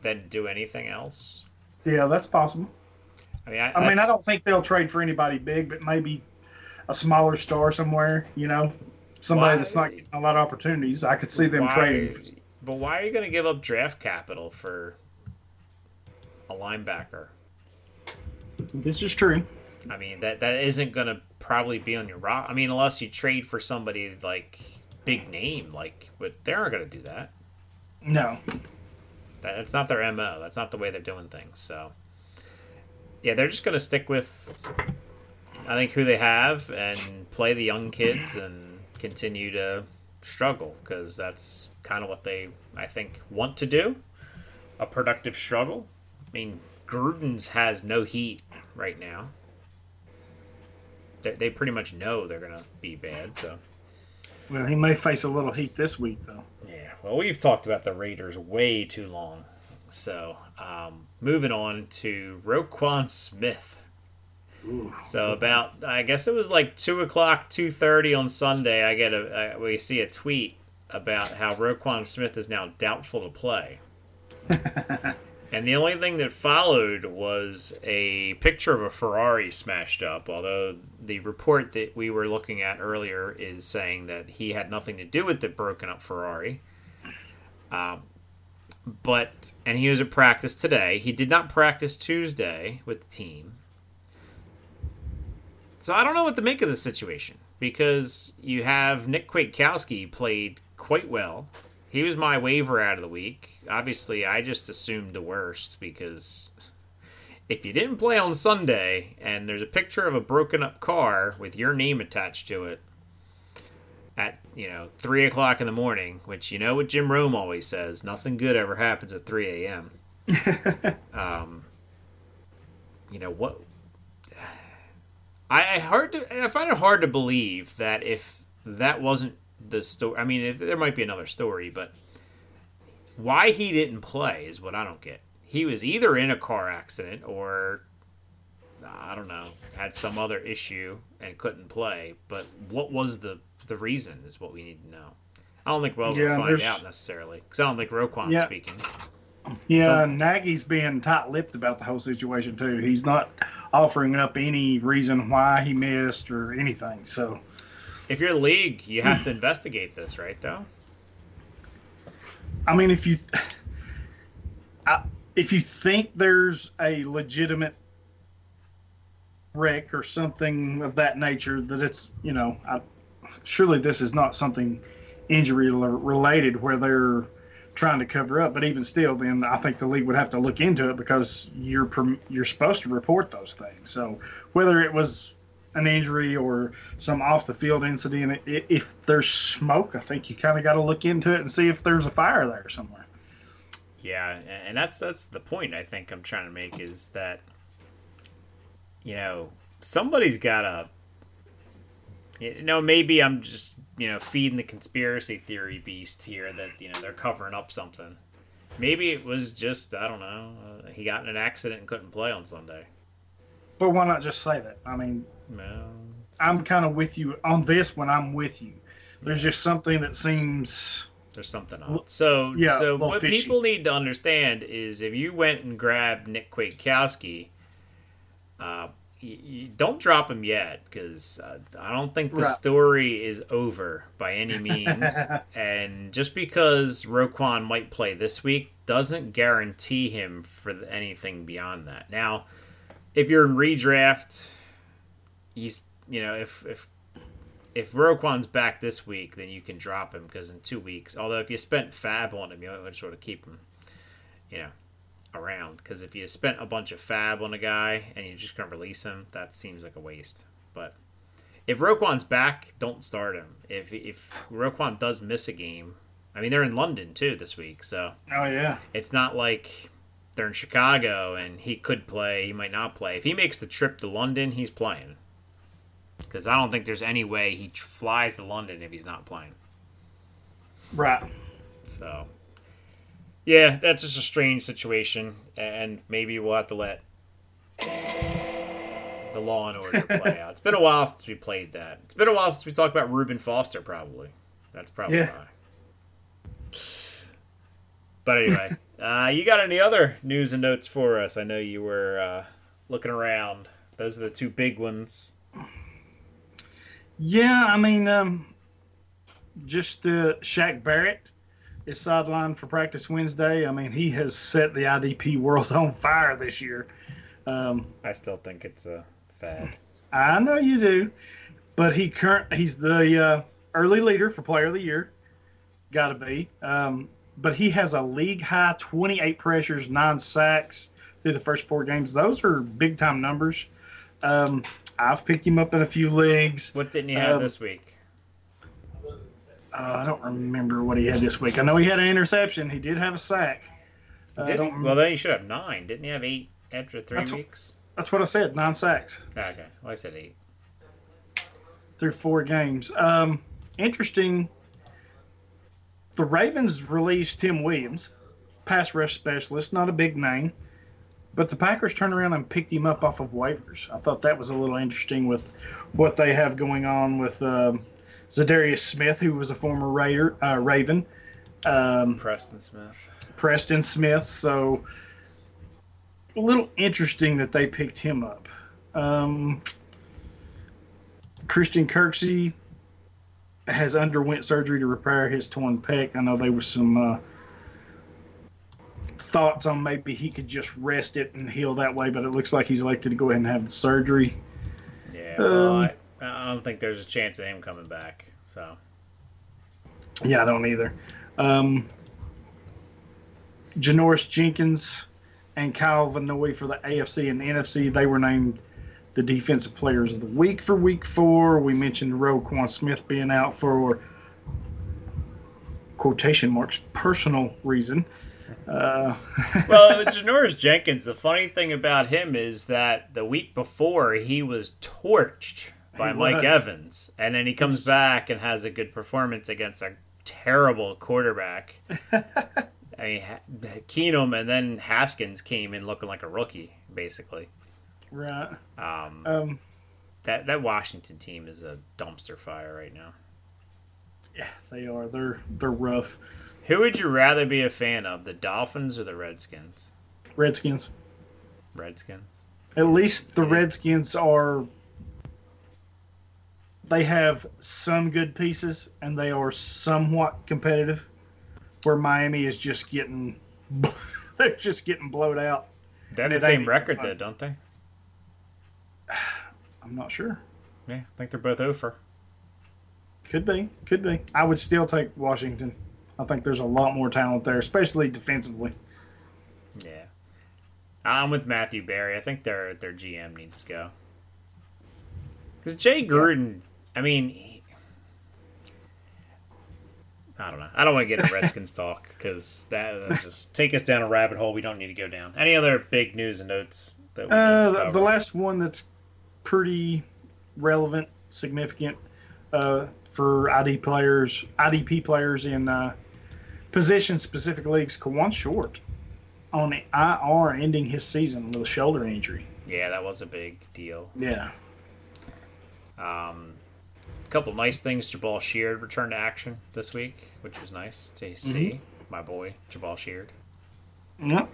than do anything else. yeah, that's possible. I mean, I, I mean, I don't think they'll trade for anybody big, but maybe a smaller star somewhere. You know, somebody Why- that's not getting a lot of opportunities. I could see them why- trading. But why are you going to give up draft capital for a linebacker? This is true. I mean, that that isn't going to probably be on your rock. I mean, unless you trade for somebody like big name, like, but they aren't going to do that. No, That, that's not their mo. That's not the way they're doing things. So, yeah, they're just going to stick with, I think, who they have and play the young kids and continue to struggle because that's kind of what they, I think, want to do. A productive struggle. I mean, Gruden's has no heat right now. They, they pretty much know they're going to be bad. So, well, he may face a little heat this week, though. yeah, well, we've talked about the Raiders way too long. So, um, moving on to Roquan Smith. So about, I guess it was like two o'clock, two thirty on Sunday. I get a, uh, we see a tweet about how Roquan Smith is now doubtful to play. <laughs> and the only thing that followed was a picture of a Ferrari smashed up. Although the report that we were looking at earlier is saying that he had nothing to do with the broken up Ferrari. Um, but and he was at practice today. He did not practice Tuesday with the team. So I don't know what to make of this situation because you have Nick Kwiatkowski played quite well. He was my waiver out of the week. Obviously, I just assumed the worst because if you didn't play on Sunday and there's a picture of a broken up car with your name attached to it at you know three o'clock in the morning, which you know what Jim Rome always says, nothing good ever happens at three a.m. <laughs> um, you know what? <sighs> I, I hard to I find it hard to believe that if that wasn't the story. I mean, if there might be another story, but why he didn't play is what I don't get. He was either in a car accident or I don't know, had some other issue and couldn't play. But what was the the reason is what we need to know. I don't think we'll Yeah, find out necessarily because I don't think Roquan's Yeah. speaking. Yeah, Nagy's being tight-lipped about the whole situation too. He's not offering up any reason why he missed or anything. So If you're league, you have to investigate this, right? Though. I mean, if you I, if you think there's a legitimate wreck or something of that nature, that it's you know, I, surely this is not something injury related where they're trying to cover up. But even still, then I think the league would have to look into it because you're you're supposed to report those things. So whether it was an injury or some off the field incident, if there's smoke, I think you kind of got to look into it and see if there's a fire there somewhere. Yeah, and that's that's the point I think I'm trying to make is that you know somebody's got to you know maybe I'm just you know feeding the conspiracy theory beast here that you know they're covering up something. Maybe it was just I don't know uh, he got in an accident and couldn't play on Sunday. But why not just say that? I mean, Well, I'm kind of with you on this when I'm with you. There's just something that seems there's something on. So yeah, so what fishy. people need to understand is if you went and grabbed Nick Kwiatkowski, uh, you, you don't drop him yet because uh, I don't think the Right. story is over by any <laughs> means. and just because Roquan might play this week doesn't guarantee him for th- anything beyond that. Now, if you're in redraft, he's you know if if if Roquan's back this week, then you can drop him because in two weeks. Although if you spent FAAB on him, you might sort of keep him, you know, around. Because if you spent a bunch of FAAB on a guy and you're just gonna release him, that seems like a waste. But if Roquan's back, don't start him. If if Roquan does miss a game, I mean they're in London too this week, so oh yeah, it's not like they're in Chicago and he could play, he might not play. If he makes the trip to London, he's playing. Because I don't think there's any way he flies to London if he's not playing. right. So, yeah, that's just a strange situation, and maybe we'll have to let the Law and Order <laughs> play out. It's been a while since we played that. It's been a while since we talked about Reuben Foster, probably. That's probably Yeah. why. But anyway, <laughs> uh, you got any other news and notes for us? I know you were uh, looking around. Those are the two big ones. Yeah, I mean, um, just uh, Shaq Barrett is sidelined for practice Wednesday. I mean, he has set the IDP world <laughs> on fire this year. Um, I still think it's a fad. I know you do, but he current he's the uh, early leader for Player of the Year. Got to be. Um, but he has a league high 28 pressures, nine sacks through the first four games. Those are big time numbers. Um, I've picked him up in a few leagues. What didn't you have Um, this week? Uh, I don't remember what he had this week. I know he had an interception. He did have a sack. Uh, Did he? Well, then you should have nine. Didn't he have eight after three That's- weeks? that's what I said. Nine sacks Okay, well, I said eight. through four games. Um, interesting. The Ravens released Tim Williams, pass rush specialist, not a big name, but the Packers turned around and picked him up off of waivers. I thought that was a little interesting with what they have going on with um, Za'Darius Smith, who was a former Raider, uh, Raven. Um, Preston Smith. Preston Smith. So a little interesting that they picked him up. Um, Christian Kirksey has underwent surgery to repair his torn pec. I know there was some uh, thoughts on maybe he could just rest it and heal that way, but it looks like he's elected to go ahead and have the surgery. Yeah, well, Um, I, I don't think there's a chance of him coming back. So Yeah, I don't either. Um, Janoris Jenkins and Kyle Van Noy for the AFC and NFC. They were named the defensive players of the week for week four. We mentioned Roquan Smith being out for quotation marks personal reason. Uh, <laughs> well, Janoris Jenkins, the funny thing about him is that the week before he was torched by He Mike was. Evans, and then he comes back and has a good performance against a terrible quarterback. <laughs> I mean, Keenum and then Haskins came in looking like a rookie, basically. Right. Um, Um. that that Washington team is a dumpster fire right now. Yeah, they are. They're they're rough. Who would you rather be a fan of, the Dolphins or the Redskins? Redskins. Redskins. At least the Redskins are. They have some good pieces, and they are somewhat competitive. Where Miami is just getting, <laughs> they're just getting blowed out. They have the same record though, don't they? <sighs> I'm not sure. Yeah, I think they're both oh over. Could be, could be. I would still take Washington. I think there's a lot more talent there, especially defensively. Yeah. I'm with Matthew Berry. I think their their GM needs to go. Because Jay Gruden, I mean, he- I don't know. I don't want to get in Redskins <laughs> talk because that just take us down a rabbit hole we don't need to go down. Any other big news and notes that we Uh, need to the, last one that's pretty relevant, significant uh, for ID players, IDP players in uh, position specific leagues. Kawann Short on the IR, ending his season with a shoulder injury. Yeah, that was a big deal. Yeah, Um, a couple nice things. Jabaal Sheard returned to action this week, which was nice to see. My boy Jabaal Sheard. Yep.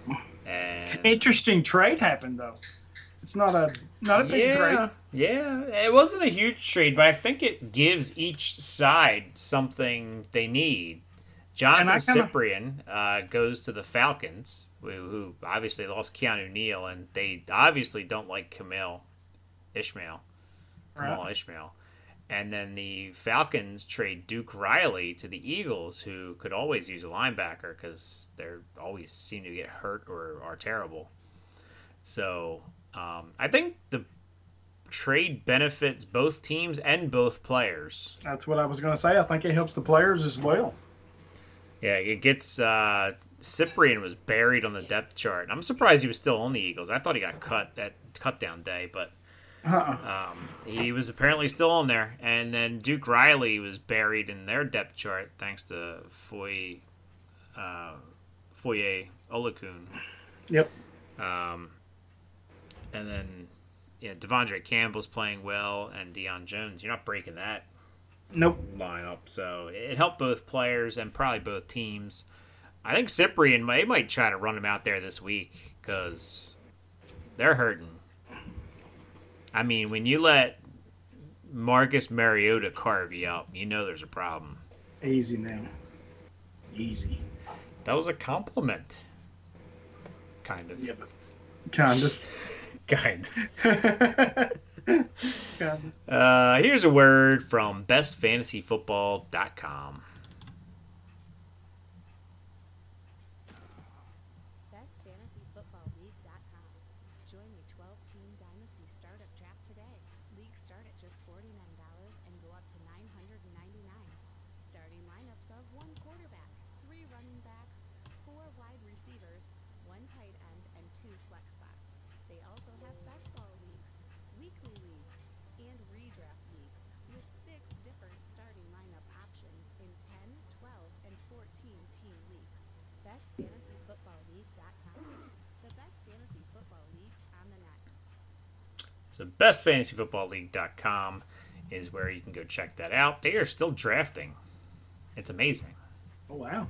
And Interesting trade happened though. It's not a not a big yeah, trade. yeah, it wasn't a huge trade, but I think it gives each side something they need. Jonathan kinda- Cyprien uh, goes to the Falcons, who, who obviously lost Keanu Neal, and they obviously don't like Camille Ishmael, Kemal Right. Ishmael. And then the Falcons trade Duke Riley to the Eagles, who could always use a linebacker because they're always seem to get hurt or are terrible. So um, I think the trade benefits both teams and both players. That's what I was going to say. I think it helps the players as well. Yeah, it gets uh, Cyprien was buried on the depth chart. I'm surprised he was still on the Eagles. I thought he got cut at cut down day, but Uh-uh. um, he was apparently still on there. And then Duke Riley was buried in their depth chart thanks to Foye uh, Foye Oluokun. Yep. Um, and then yeah, De'Vondre Campbell's playing well, and Deion Jones. You're not breaking that Nope. lineup, so it helped both players and probably both teams. I think Cyprien might might try to run him out there this week because they're hurting. I mean, when you let Marcus Mariota carve you up, you know there's a problem. Easy now. Easy. That was a compliment, kind of. Yeah, but kind of. <laughs> Kind. <laughs> kind of. Uh, here's a word from bestfantasyfootball.com. BestFantasyFootballLeague.com. Join the 12-team Dynasty Startup Draft today. Leagues start at just $49 and go up to 999. Starting lineups of one quarterback, three running backs, four wide receivers, one tight end, and two flex spots. They also have best ball leagues, weekly leagues, and redraft leagues with six different starting lineup options in 10, 12, and 14 team leagues. BestFantasyFootballLeague.com. The best fantasy football leagues on the net. So bestfantasyfootballleague.com is where you can go check that out. They are still drafting. It's amazing. Oh, wow.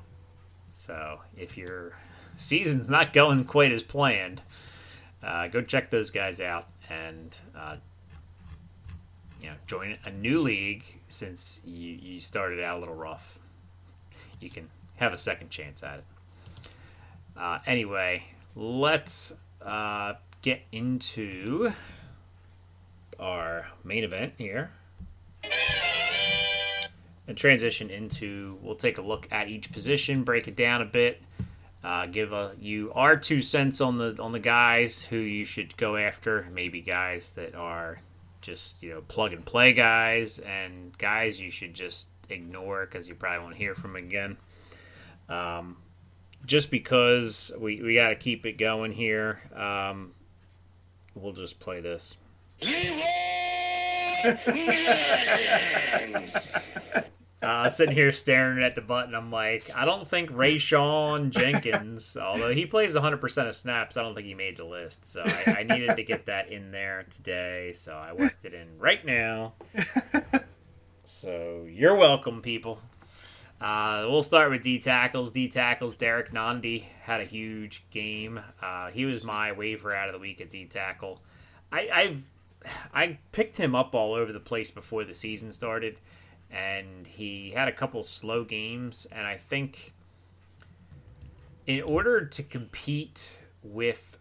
So if your season's not going quite as planned, uh, go check those guys out and uh, you know join a new league since you, you started out a little rough. You can have a second chance at it. Uh, anyway, let's uh, get into our main event here. And transition into we'll take a look at each position break it down a bit uh, give a, you our two cents on the on the guys who you should go after. Maybe guys that are just you know plug and play guys and guys you should just ignore because you probably won't hear from again. Um, just because we, we got to keep it going here um, we'll just play this. Uh, sitting here staring at the button, I'm like, I don't think Rayshawn Jenkins, although he plays 100% of snaps, I don't think he made the list. So I, I needed to get that in there today, so I worked it in right now. So you're welcome, people. Uh, we'll start with D tackles. D tackles. Derrick Nnadi had a huge game. Uh, he was my waiver out of the week at D tackle. I've I picked him up all over the place before the season started, and he had a couple slow games. And I think in order to compete with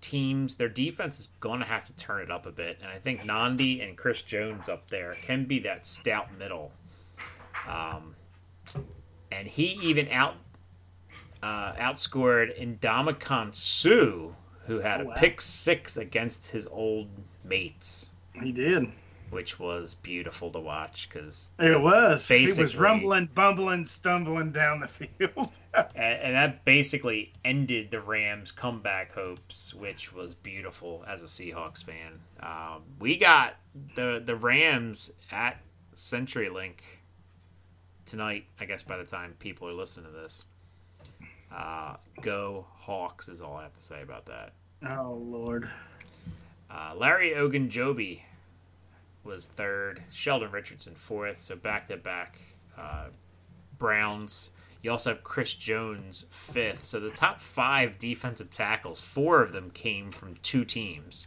teams, their defense is going to have to turn it up a bit. And I think Nnadi and Chris Jones up there can be that stout middle. Um, and he even out uh, outscored Ndamukong Suh, who had Oh, a pick six against his old He did. which was beautiful to watch because It was. he was Basically- rumbling, bumbling, stumbling down the field. <laughs> and, and that basically ended the Rams' comeback hopes, which was beautiful as a Seahawks fan. Um, we got the the Rams at CenturyLink tonight. I guess by the time people are listening to this, uh, go Hawks is all I have to say about that. oh Lord. Uh, Larry Ogunjobi was third. Sheldon Richardson fourth. So back to back Browns. You also have Chris Jones fifth. So the top five defensive tackles, four of them came from two teams.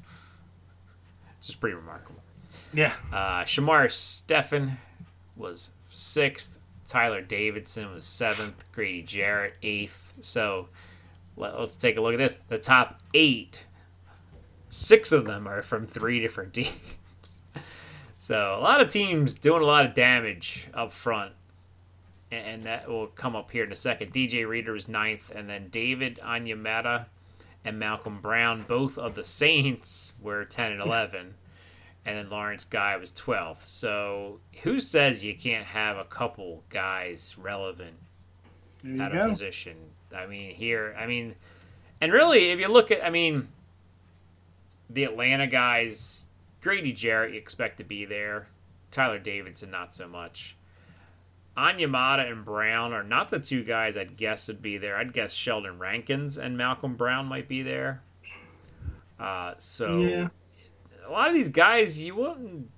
This is pretty remarkable. Yeah. Uh, Shamar Stephen was sixth. Tyler Davidson was seventh. Grady Jarrett eighth. So let, us take a look at this. The top eight, six of them are from three different <laughs> teams. So a lot of teams doing a lot of damage up front. And that will come up here in a second. DJ Reader was ninth, and then David Onyemata and Malcom Brown, both of the Saints, were 10 and <laughs> 11 and then Lawrence Guy was 12th. So who says you can't have a couple guys relevant at a position? I mean, here, I mean, and really, if you look at, I mean, the Atlanta guys, Grady Jarrett, you expect to be there. Tyler Davidson, not so much. Onyemata and Brown are not the two guys I'd guess would be there. I'd guess Sheldon Rankins and Malcom Brown might be there. Uh, so Yeah. a lot of these guys you wouldn't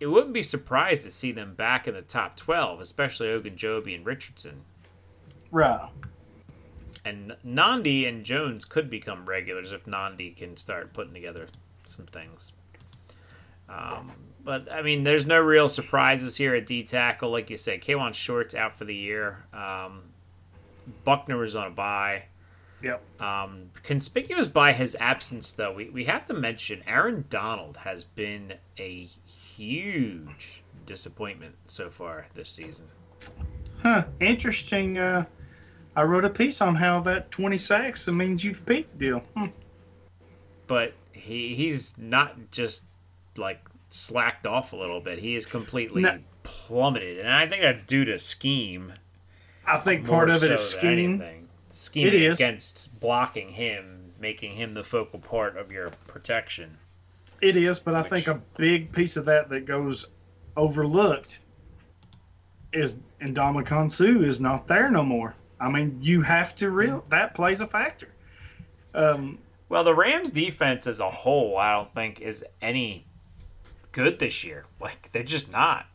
it wouldn't be surprised to see them back in the top 12 especially Ogunjobi and Richardson Right. And Nnadi and Jones could become regulars if Nnadi can start putting together some things um, but I mean there's no real surprises here at D tackle like you said Kwan Short's out for the year um, Buckner was on a bye. Yep. um, conspicuous by his absence, though, we, we have to mention Aaron Donald has been a huge disappointment so far this season. Huh. Interesting. Uh, I wrote a piece on how that 20 sacks means you've peaked deal. Hmm. But he he's not just like slacked off a little bit. He is completely No. plummeted, and I think that's due to scheme. I think part of it is so scheme. anything. Scheming It is. against blocking him, making him the focal part of your protection. It is, but I Which- think a big piece of that that goes overlooked is Ndamukong Suh is not there no more. I mean, you have to real that plays a factor. Um, Well, the Rams defense as a whole, I don't think is any good this year. <laughs> Like they're just not.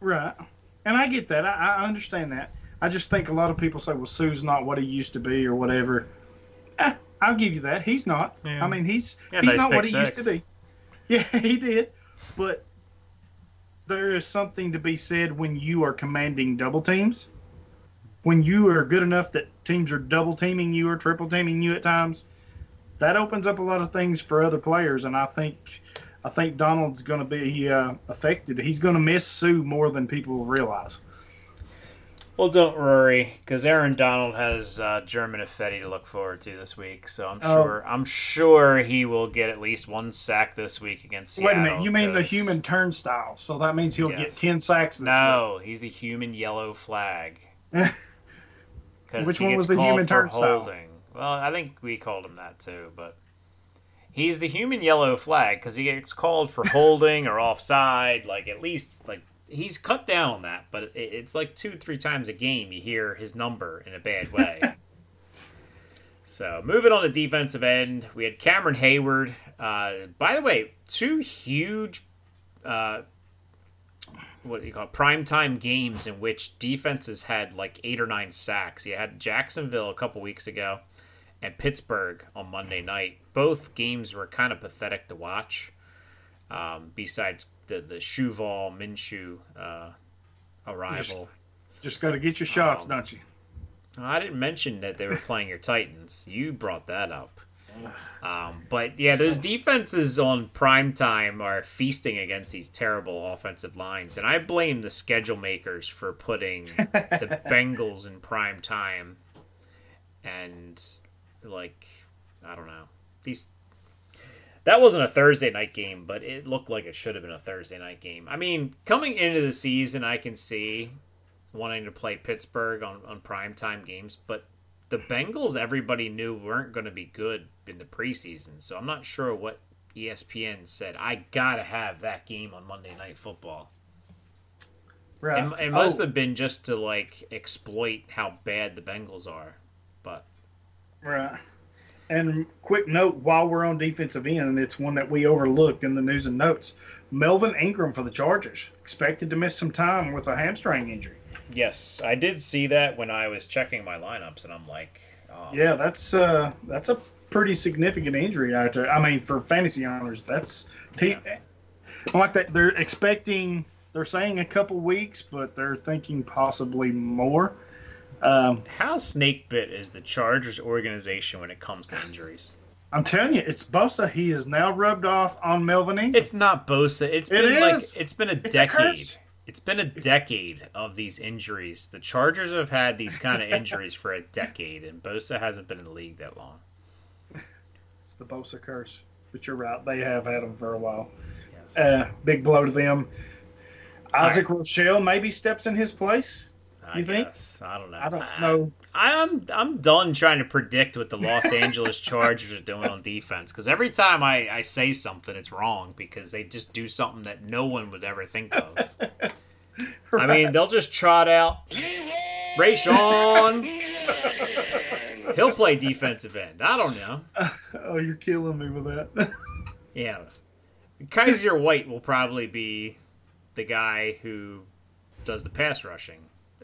right, and I get that. I, I understand that. I just think a lot of people say, "Well, Suh's not what he used to be, or whatever." Eh, I'll give you that. He's not. Yeah. I mean, he's Yeah, he's not what pick he used to be. <laughs> Yeah, he did, but there is something to be said when you are commanding double teams. When you are good enough that teams are double teaming you or triple teaming you at times, that opens up a lot of things for other players. And I think, I think Donald's going to be uh, affected. He's going to miss Suh more than people realize. Well, don't worry, because Aaron Donald has uh, Germain Ifedi to look forward to this week. So I'm Oh. sure I'm sure he will get at least one sack this week against Seattle. Wait a minute, you mean the human turnstile? So that means he'll Yes. get ten sacks this No, he's the human yellow flag. <laughs> Which one was the human turnstile? Holding. Well, I think we called him that too, but he's the human yellow flag because he gets called for holding or offside like at least like he's cut down on that, but it, it's like two, three times a game you hear his number in a bad way. <laughs> so moving on to defensive end, we had Cameron Heyward. Uh, by the way, two huge, uh, what do you call it, primetime games in which defenses had like eight or nine sacks. You had Jacksonville a couple weeks ago and Pittsburgh on Monday night. Both games were kind of pathetic to watch. Um, besides the the Shuval Minshew uh, arrival, Just got to get your shots, Um, don't you? I didn't mention that they were playing your Titans. You brought that up. Um, but yeah, those defenses on prime time are feasting against these terrible offensive lines, and I blame the schedule makers for putting <laughs> the Bengals in prime time. And like, I don't know these. That wasn't a Thursday night game, but it looked like it should have been a Thursday night game. I mean, coming into the season, I can see wanting to play Pittsburgh on, on primetime games, but the Bengals, everybody knew weren't going to be good in the preseason. So I'm not sure what ESPN said. I got to have that game on Monday Night Football. Right. It, it must Oh, have been just to like exploit how bad the Bengals are. But Right. And quick note while we're on defensive end, and it's one that we overlooked in the news and notes. Melvin Ingram for the Chargers expected to miss some time with a hamstring injury. Yes, I did see that when I was checking my lineups, and I'm like, oh, Yeah, that's uh that's a pretty significant injury out there. I mean, for fantasy owners, that's te- like that. They're expecting. They're saying a couple weeks, but they're thinking possibly more. Um, how snake bit is the Chargers organization when it comes to injuries? I'm telling you, it's Bosa. He is now rubbed off on Melvin Ingram. It's not Bosa. It's It been like it's been a It's a decade. curse. It's been a decade of these injuries. The Chargers have had these kind of injuries for a decade, and Bosa hasn't been in the league that long. It's the Bosa curse. But you're right; they have had them for a while. Yes. Uh, big blow to them. Isaac Rochell maybe steps in his place. I you think? I don't know. I don't know. I'm I'm done trying to predict what the Los <laughs> Angeles Chargers are doing on defense because every time I, I say something, it's wrong because they just do something that no one would ever think of. <laughs> I mean, they'll just trot out Rayshawn. He'll play defensive end. I don't know. <laughs> Oh, you're killing me with that. Yeah. Kyzir White will probably be the guy who does the pass rushing.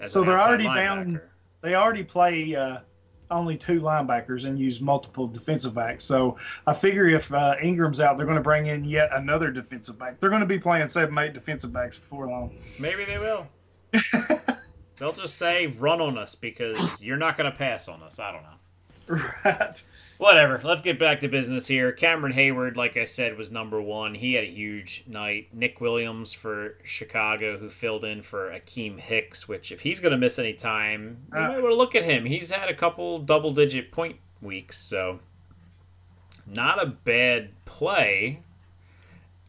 So they're already down- linebacker. They already play uh, only two linebackers and use multiple defensive backs. So I figure if uh, Ingram's out, they're going to bring in yet another defensive back. They're going to be playing seven, eight defensive backs before long. Maybe they will. <laughs> They'll just say run on us because you're not going to pass on us. I don't know. right. Whatever. Let's get back to business here. Cameron Heyward, like I said, was number one. He had a huge night. Nick Williams for Chicago, who filled in for Akiem Hicks, which if he's going to miss any time, you Ah. might want to look at him. He's had a couple double digit point weeks, so not a bad play.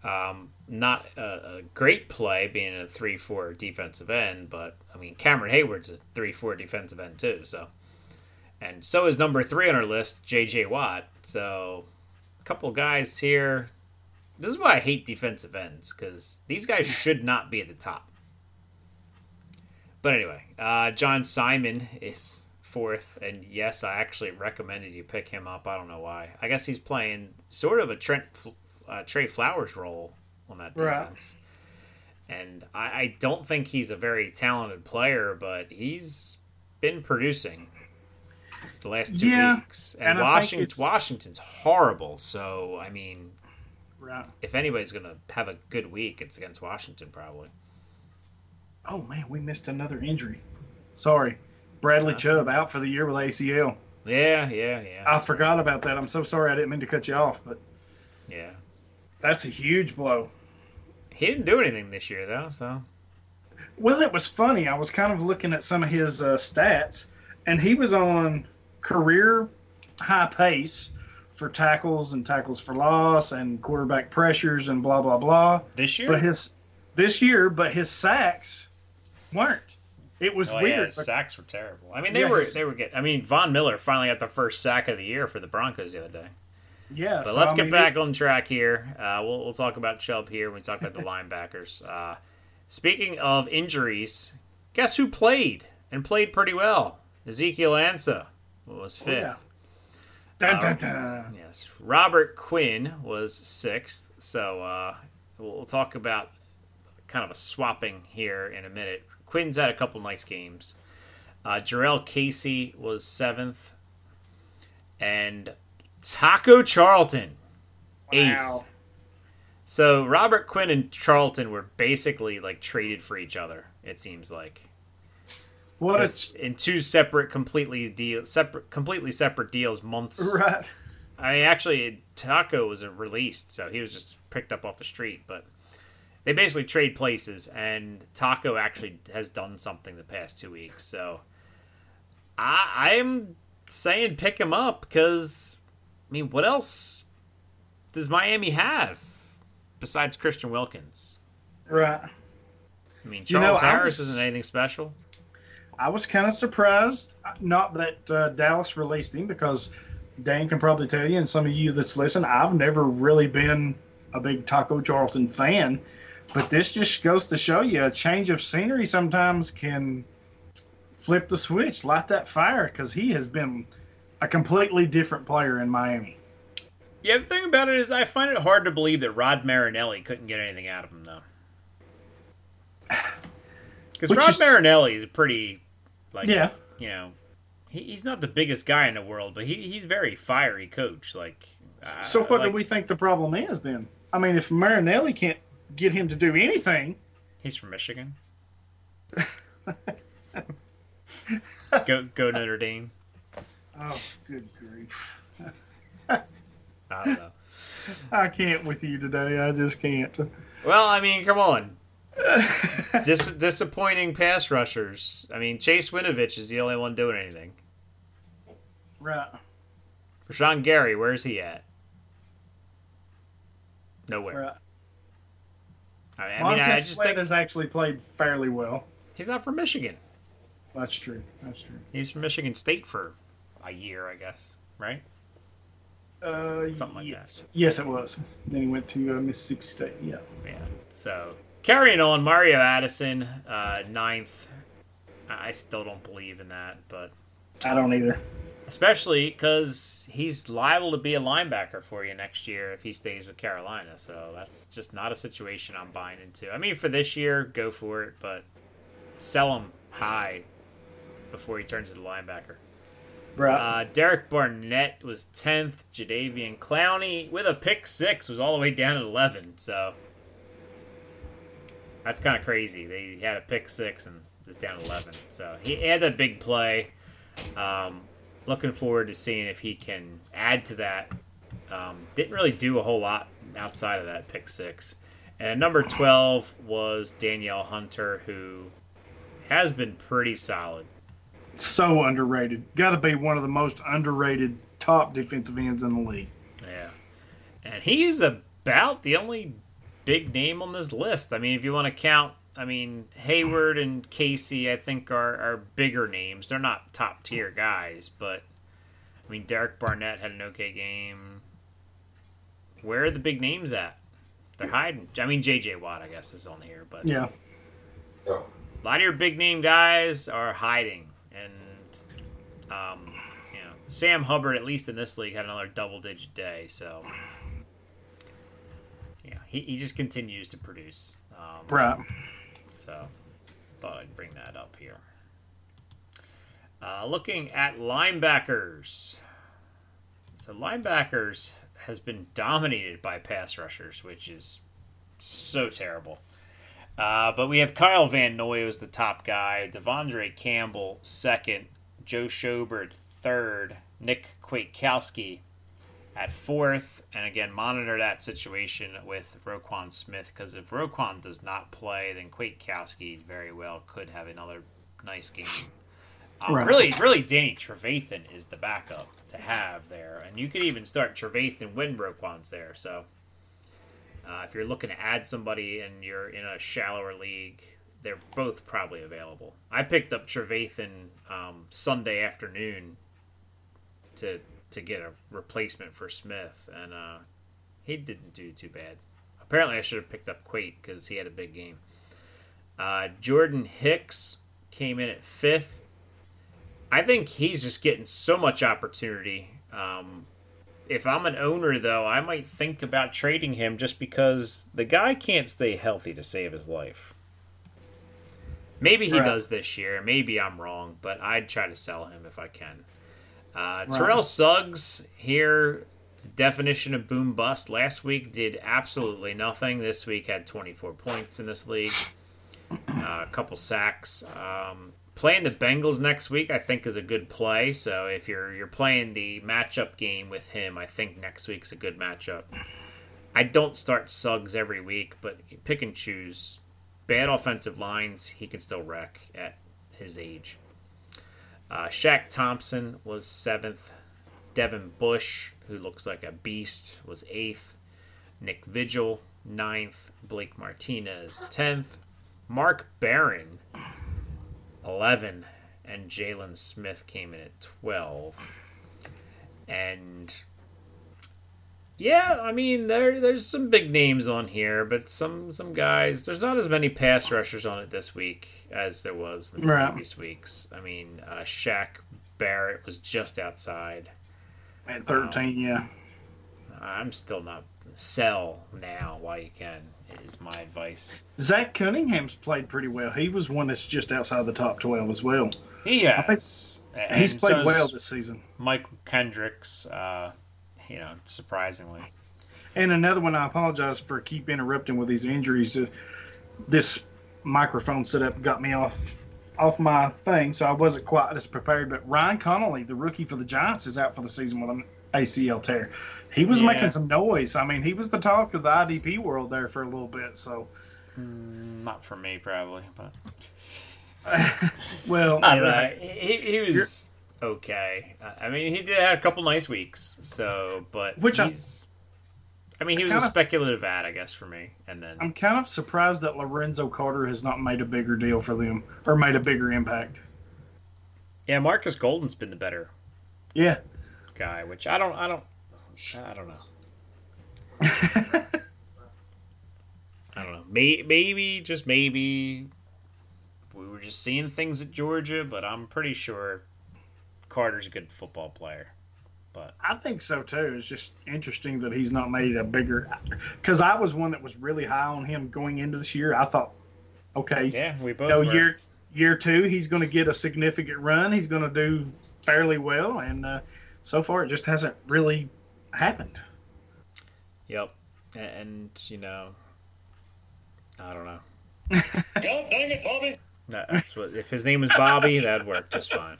Um, not a, a great play being a 3 4 defensive end, but I mean, Cameron Heyward's a 3 4 defensive end too, so. And so is number three on our list, J.J. Watt. So, a couple guys here. This is why I hate defensive ends because these guys should not be at the top. But anyway, uh, John Simon is fourth, and yes, I actually recommended you pick him up. I don't know why. I guess he's playing sort of a Trent uh, Trey Flowers role on that Right. defense. And I, I don't think he's a very talented player, but he's been producing the last two Yeah, weeks. And, and Washington, Washington's horrible. So I mean, Right. if anybody's gonna have a good week, it's against Washington probably. Oh, man, we missed another injury. Sorry. Bradley That's Chubb out for the year with ACL. Yeah, yeah, yeah. I forgot about that. I'm so sorry. I didn't mean to cut you off, but Yeah, that's a huge blow. he didn't do anything this year though. So Well, it was funny. I was kind of looking at some of his uh, stats, and he was on career high pace for tackles and tackles for loss and quarterback pressures and blah blah blah. this year, But his this year, but his sacks weren't. It was oh, yeah, weird. his but- sacks were terrible. I mean, they were they were getting. I mean, Von Miller finally got the first sack of the year for the Broncos the other day. yeah. But so, let's I get mean, back on track here. Uh, we'll, we'll talk about Chubb here when we talk about the linebackers. <laughs> Uh, Speaking of injuries, guess who played and played pretty well? Ezekiel Ansah was fifth. yeah. Dun, dun, dun. Yes, Robert Quinn was sixth. So uh, we'll, we'll talk about kind of a swapping here in a minute. Quinn's had a couple nice games. Uh, Jurrell Casey was seventh, and Taco Charlton eighth. Wow. So Robert Quinn and Charlton were basically like traded for each other. It seems like What It's a in two separate, completely deal, separate, completely separate deals. Months. right. I actually, Taco was released, so he was just picked up off the street. But they basically trade places, and Taco actually has done something the past two weeks. So I, I'm saying pick him up because, I mean, what else does Miami have besides Christian Wilkins? Right. I mean, You know, Charles Harris isn't anything special. I was kind of surprised, not that uh, Dallas released him, because Dan can probably tell you, and some of you that's listening, I've never really been a big Taco Charlton fan. But this just goes to show you a change of scenery sometimes can flip the switch, light that fire, because he has been a completely different player in Miami. Yeah, the thing about it is, I find it hard to believe that Rod Marinelli couldn't get anything out of him, though. <sighs> Because Rod is- Marinelli is a pretty, like, Yeah. you know, he, he's not the biggest guy in the world, but he, he's very fiery coach. Like, uh, So what like, do we think the problem is then? I mean, if Marinelli can't get him to do anything, He's from Michigan. <laughs> go go Notre Dame. oh, good grief. I don't know. I can't with you today. I just can't. Well, I mean, come on. Dis- disappointing pass rushers. I mean, Chase Winovich is the only one doing anything. Right. Rashan Gary, where's he at? Nowhere. Right. I mean, I, just think has actually played fairly well. he's not from Michigan. That's true. That's true. He's from Michigan State for a year, I guess. Right? Uh, Something like yes. Yes, it was. Then he went to uh, Mississippi State. Yeah. Yeah. So carrying on, Mario Addison, uh, ninth. I still don't believe in that, but I don't either. especially because he's liable to be a linebacker for you next year if he stays with Carolina. So that's just not a situation I'm buying into. I mean, for this year, go for it, but sell him high before he turns into linebacker. Right. Uh, Derek Barnett was 10th. Jadeveon Clowney with a pick six was all the way down at 11. So that's kind of crazy. They had a pick six and is down 11. So he had a big play. Um, looking forward to seeing if he can add to that. Um, didn't really do a whole lot outside of that pick six. And number 12 was Danielle Hunter, who has been pretty solid. so underrated. Got to be one of the most underrated top defensive ends in the league. Yeah. And he's about the only big name on this list. I mean, if you want to count, I mean, Heyward and Casey, I think, are, are bigger names. They're not top tier guys, but I mean, Derek Barnett had an okay game. Where are the big names at? They're hiding. I mean, J.J. Watt, I guess, is on here, but Yeah. a lot of your big name guys are hiding, and um, you know Sam Hubbard, at least in this league, had another double digit day. So yeah, he, he just continues to produce. Um, Right. So thought I'd bring that up here. Uh, looking at linebackers, so linebackers has been dominated by pass rushers, which is so terrible. Uh, but we have Kyle Van Noy as the top guy, De'Vondre Campbell second, Joe Schobert third, Nick Kwiatkowski at fourth, and again monitor that situation with Roquan Smith because if Roquan does not play, then Kwiatkowski very well could have another nice game. Um, Right. Really, really, Danny Trevathan is the backup to have there, and you could even start Trevathan when Roquan's there. So. Uh, if you're looking to add somebody and you're in a shallower league, they're both probably available. I picked up Trevathan um, Sunday afternoon to to get a replacement for Smith, and uh, he didn't do too bad. Apparently, I should have picked up Quate because he had a big game. Uh, Jordan Hicks came in at fifth. I think he's just getting so much opportunity. Um, if I'm an owner, though, I might think about trading him just because the guy can't stay healthy to save his life. Maybe he Right. does this year. Maybe I'm wrong, but I'd try to sell him if I can. Uh, Terrell Suggs here, the definition of boom bust. Last week did absolutely nothing. This week had 24 points in this league, uh, a couple sacks. Um, playing the Bengals next week, I think, is a good play. So if you're you're playing the matchup game with him, I think next week's a good matchup. I don't start Suggs every week, but pick and choose. Bad offensive lines, he can still wreck at his age. Uh, Shaq Thompson was seventh. Devin Bush, who looks like a beast, was eighth. Nick Vigil, ninth. Blake Martinez, tenth. Mark Barron, 11. And Jaylon Smith came in at 12. And yeah, I mean there there's some big names on here, but some some guys there's not as many pass rushers on it this week as there was in the Right. previous weeks. I mean, uh, Shaq Barrett was just outside. At 13, yeah. I'm still not sell now while you can is my advice. Zach Cunningham's played pretty well. He was one that's just outside the top 12 as well. He has. think He's played so's well this season. Mike Kendricks, uh, you know, surprisingly. And another one, I apologize for keep interrupting with these injuries. Uh, This microphone setup got me off off my thing, so I wasn't quite as prepared. But Ryan Connelly, the rookie for the Giants, is out for the season with an ACL tear. He was Yeah. making some noise. I mean, he was the talk of the IDP world there for a little bit. So, Not for me, probably, but <laughs> well, I don't know. He, he was okay. I- I mean, he did have a couple nice weeks. So, but Which I- he's. I mean, he was a speculative ad, I guess, for me. And then I'm kind of surprised that Lorenzo Carter has not made a bigger deal for them or made a bigger impact. yeah, Marcus Golden's been the better Yeah. guy, which I don't, I don't, I don't know. <laughs> I don't know. May, maybe, just maybe, we were just seeing things at Georgia, but I'm pretty sure Carter's a good football player. But I think so too. It's just interesting that he's not made a bigger. Because I was one that was really high on him going into this year. I thought, okay, yeah, we both. no were. year year two, he's going to get a significant run. He's going to do fairly well, and uh, so far it just hasn't really happened. Yep. A- And, you know, I don't know. God dang it, Bobby! That's what. If his name was Bobby, that'd work just fine.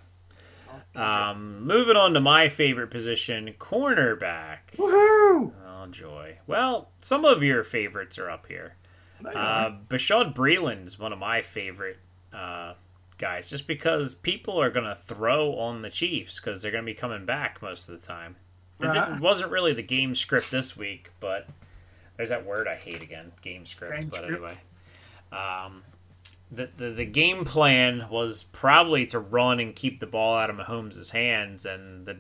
Um, moving on to my favorite position, cornerback. Woohoo! Oh joy! Well, some of your favorites are up here. Uh, Bashad Breeland is one of my favorite uh, guys, just because people are going to throw on the Chiefs because they're going to be coming back most of the time. It Right. didn't- wasn't really the game script this week, but there's that word I hate again, game script. Game but script. anyway, um, the, the the game plan was probably to run and keep the ball out of Mahomes' hands, and the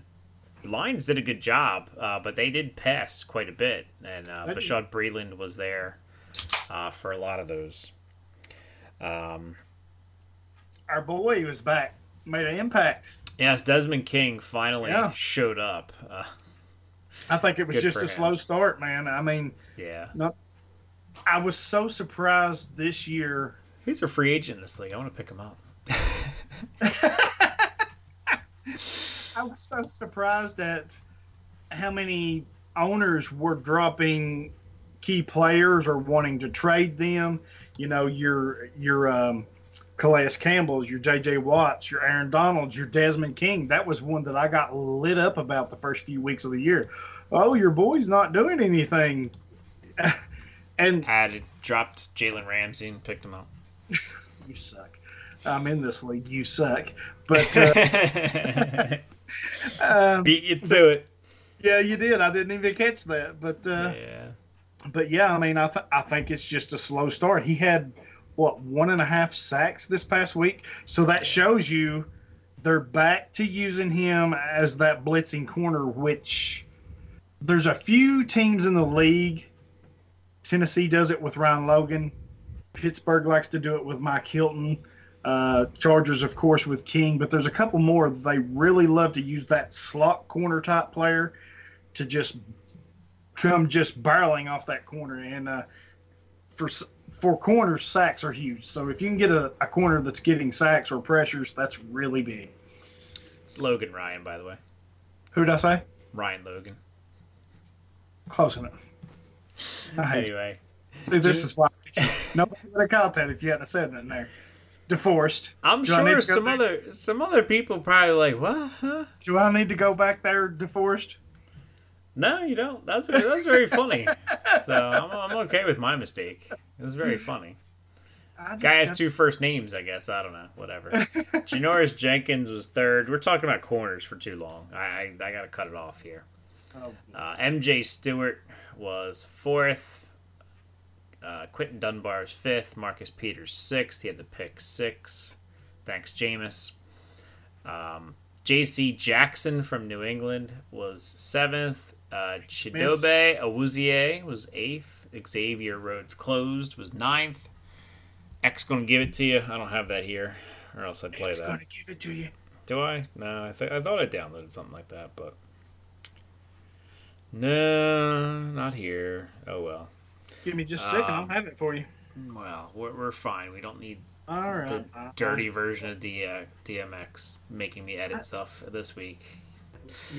Lions did a good job, uh, but they did pass quite a bit, and uh. Bashad Breeland was there uh, for a lot of those. Um, Our boy was back, made an impact. yes, Desmond King finally Yeah. showed up. Uh, I think it was just a him. slow start, man. I mean, yeah, I was so surprised this year. He's a free agent in this league. I want to pick him up. <laughs> I was so surprised at how many owners were dropping key players or wanting to trade them. You know, your your um, Calais Campbell's, your J.J. Watts, your Aaron Donalds, your Desmond King. That was one that I got lit up about the first few weeks of the year. Oh, your boy's not doing anything. <laughs> and Added, dropped Jalen Ramsey and picked him up. <laughs> you suck. I'm in this league. You suck. But uh, <laughs> um, Beat you to it. yeah, you did. I didn't even catch that. But uh, Yeah. but yeah, I mean, I th- I think it's just a slow start. He had what one and a half sacks this past week, so that shows you they're back to using him as that blitzing corner. Which there's a few teams in the league. Tennessee does it with Ryan Logan. Pittsburgh likes to do it with Mike Hilton. Uh, Chargers, of course, with King, but there's a couple more. They really love to use that slot corner type player to just come just barreling off that corner. And uh, for for corners, sacks are huge. So if you can get a, a corner that's getting sacks or pressures, that's really big. It's Logan Ryan, by the way. Who did I say? Ryan Logan. Close enough. Hate Anyway, See, this is why nobody would have caught that if you hadn't said it in there. Divorced. I'm Do sure some there? other some other people probably like what? Huh? Do I need to go back there divorced? No, you don't. That's that's very funny. So I'm, I'm okay with my mistake. It was very <laughs> funny. Guy has two first names, I guess. I don't know. Whatever. Janoris Jenkins was third. We're talking about corners for too long. I I, I got to cut it off here. Oh, Uh, MJ Stewart was fourth. Uh, Quinton Dunbar's fifth. Marcus Peters sixth. He had the pick six. Thanks, Jameis. Um, J.C. Jackson from New England was seventh. Uh, Chidobe Awuzie was eighth. Xavier Rhodes closed was ninth. X gonna give it to you. I don't have that here, or else I'd play it's that. going to give it to you. Do I? No, I, th- I thought I downloaded something like that, but no, not here. Oh well. Give me just a second. I'll Um, have it for you. Well, we're, we're fine. We don't need right. the dirty version of D- uh, DMX making me edit stuff this week.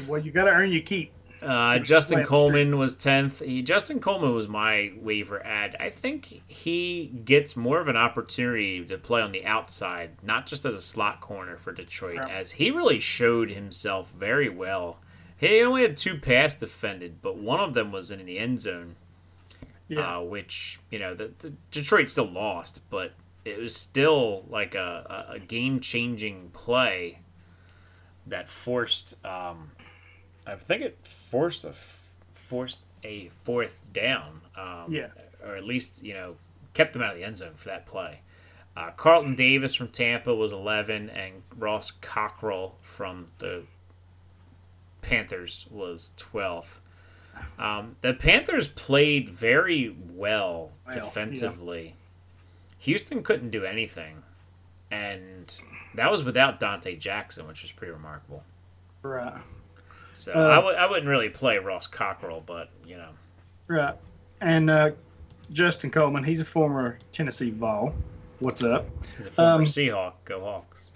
Well, you got to earn your keep. Uh, Justin Coleman was tenth. He Justin Coleman was my waiver ad. I think he gets more of an opportunity to play on the outside, not just as a slot corner for Detroit, Yeah. as he really showed himself very well. He only had two pass defended, but one of them was in the end zone, Yeah. uh, which you know the, the Detroit still lost, but it was still like a, a, game changing play that forced. Um, I think it forced a forced a fourth down. Um, Yeah. or at least you know kept them out of the end zone for that play. Uh, Carlton Davis from Tampa was 11, and Ross Cockrell from the Panthers was 12th. Um, the Panthers played very well Well, defensively. Houston couldn't do anything, and that was without Donte Jackson, which was pretty remarkable. right. So Uh, I w- I wouldn't really play Ross Cockrell, but you know, Right. And uh, Justin Coleman, he's a former Tennessee Vol. What's up? he's a former Um, Seahawk. Go Hawks.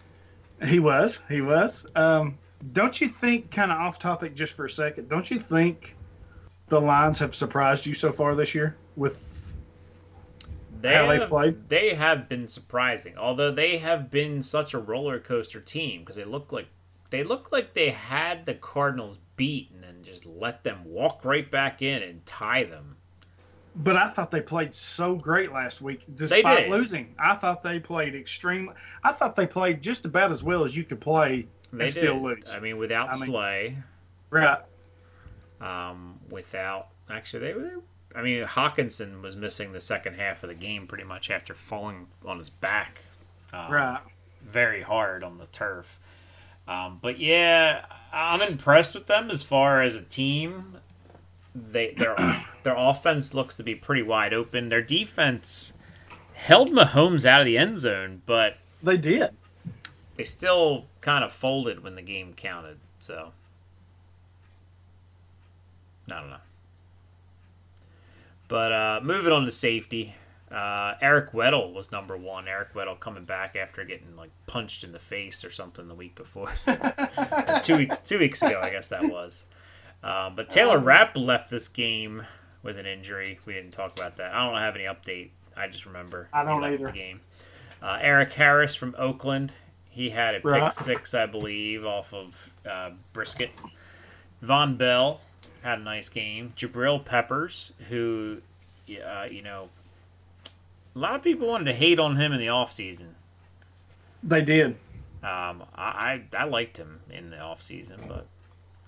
He was. He was. Um, don't you think, kind of off topic just for a second, don't you think the Lions have surprised you so far this year with They how have, they played? They have been surprising, although they have been such a roller coaster team because they look like they look like they had the Cardinals beat and then just let them walk right back in and tie them. But I thought they played so great last week, despite losing. I thought they played extreme. I thought they played just about as well as you could play They and still lose. I mean, without I mean- Slay, right. Um, without actually they were. I mean, Hockenson was missing the second half of the game pretty much after falling on his back. Um, Right. very hard on the turf. Um, but yeah, I'm impressed with them as far as a team. They their <clears throat> their offense looks to be pretty wide open. Their defense held Mahomes out of the end zone, but They did. they still kind of folded when the game counted. So I don't know. But uh, moving on to safety, uh, Eric Weddle was number one. Eric Weddle coming back after getting like punched in the face or something the week before, <laughs> two weeks two weeks ago, I guess that was. Um, but Taylor Rapp left this game with an injury. We didn't talk about that. I don't have any update. I just remember I don't he left either. the game. Uh, Erik Harris from Oakland. He had a pick Right. six, I believe, off of uh, Brissett. Vonn Bell had a nice game. Jabril Peppers, who, uh, you know, a lot of people wanted to hate on him in the offseason. They did. Um, I, I I liked him in the offseason, but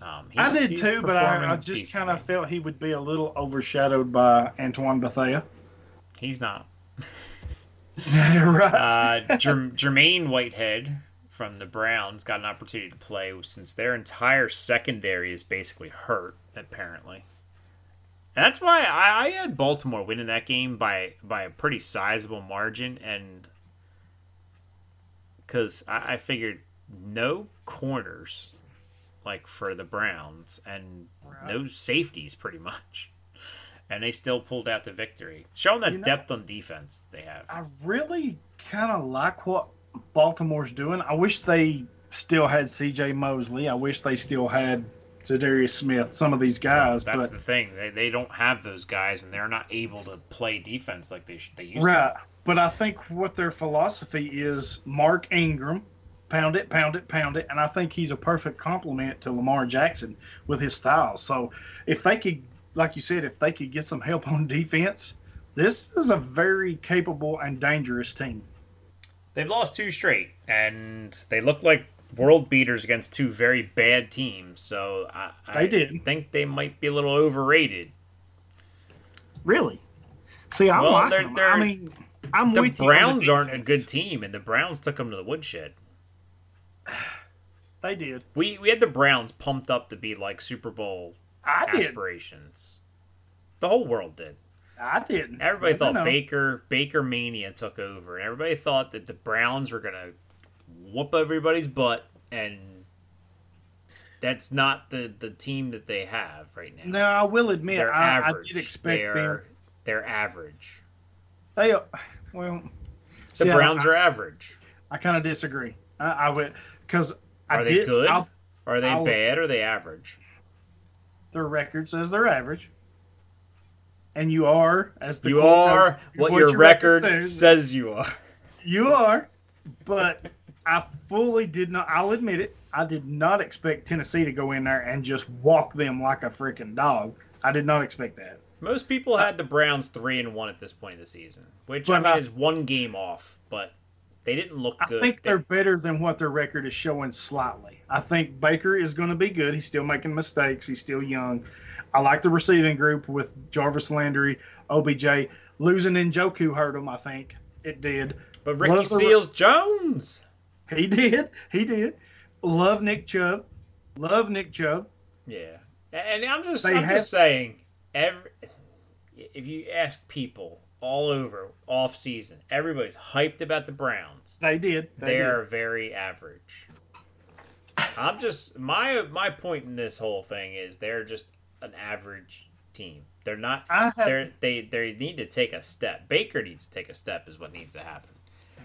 um, I did too, but I, I just kind of felt he would be a little overshadowed by Antoine Bethea. he's not. <laughs> right. Uh, Jer- Jermaine Whitehead from the Browns got an opportunity to play since their entire secondary is basically hurt, apparently. And that's why I, I had Baltimore winning that game by by a pretty sizable margin, and because I, I figured no corners like for the Browns and no safeties pretty much, and they still pulled out the victory, showing the You know- depth on defense they have. I really kind of like what Baltimore's doing. I wish they still had C.J. Mosley. I wish they still had Za'Darius Smith. Some of these guys, That's but the thing; they, they don't have those guys, and they're not able to play defense like they sh- they used right. to. But I think what their philosophy is: Mark Ingram, pound it, pound it, pound it, and I think he's a perfect complement to Lamar Jackson with his style. So if they could, like you said, if they could get some help on <laughs> defense, this is a very capable and dangerous team. They've lost two straight, and they look like world beaters against two very bad teams. So I, I They did. think they might be a little overrated. Really? See, I Well, like they're- they're- I mean, I'm The with you the Browns aren't a good team, and the Browns took them to the woodshed. They did. We we had the Browns pumped up to be like Super Bowl I did. aspirations. The whole world did. I didn't. Everybody But, thought know, Baker Baker mania took over, and everybody thought that the Browns were gonna whoop everybody's butt, and that's not the the team that they have right now. No, I will admit, I, I did expect they're, them. They're average. They, uh, well, The see, Browns I, are average. I, kind of disagree. I, I would because I Are they did. good? I'll- are they I'll- bad? Or are they average? their record says they're average, and you are as the You are what, your, record says. says you are. You are, but I fully did not. I'll admit it. I did not expect Tennessee to go in there and just walk them like a freaking dog. I did not expect that. Most people had the Browns three and one at this point of the season, which I mean I- is one game off, but they didn't look I good. think They- they're better than what their record is showing slightly. I think Baker is going to be good. He's still making mistakes. He's still young. I like the receiving group with Jarvis Landry, OBJ. Losing Njoku hurt him, I think. It did. but Ricky love the- Seals Jones. He did. He did. Love Nick Chubb. Love Nick Chubb. Yeah, and I'm just They I'm have- just saying, every if you ask people all over off season, everybody's hyped about the Browns. They did. They They did. are very average. I'm just my my point in this whole thing is they're just an average team. They're not. Have- They're, they they need to take a step. Baker needs to take a step. Is what needs to happen.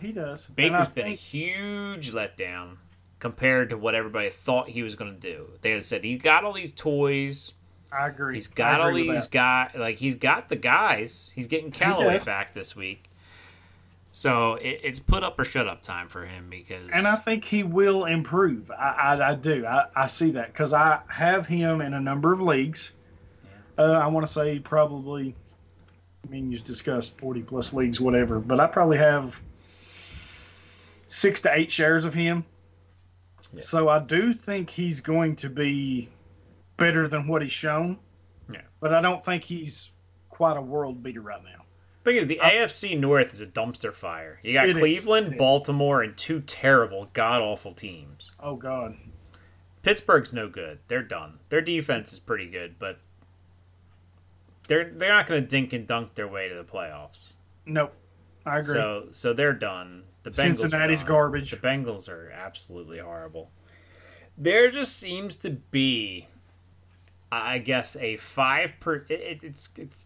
He does. Baker's been a huge letdown compared to what everybody thought he was going to do. They said he's got all these toys. I agree. He's got all agree with these guys. Like he's got the guys. He's getting Callaway does. back this week. So it, it's put up or shut up time for him because And I think he will improve. I, I, I do. I, I see that because I have him in a number of leagues. Uh, I want to say probably, I mean, you discussed 40 plus leagues, whatever, but I probably have six to eight shares of him. Yeah. So I do think he's going to be better than what he's shown. Yeah. But I don't think he's quite a world beater right now. Thing is, the uh, AFC North is a dumpster fire. You got Cleveland. Baltimore, and two terrible, god awful teams. Oh, God. Pittsburgh's no good. They're done. Their defense is pretty good, but they're they're not going to dink and dunk their way to the playoffs. Nope. I agree. So so they're done. The Bengals Cincinnati's garbage. The Bengals are absolutely horrible. There just seems to be, I guess, a five per. It, it's it's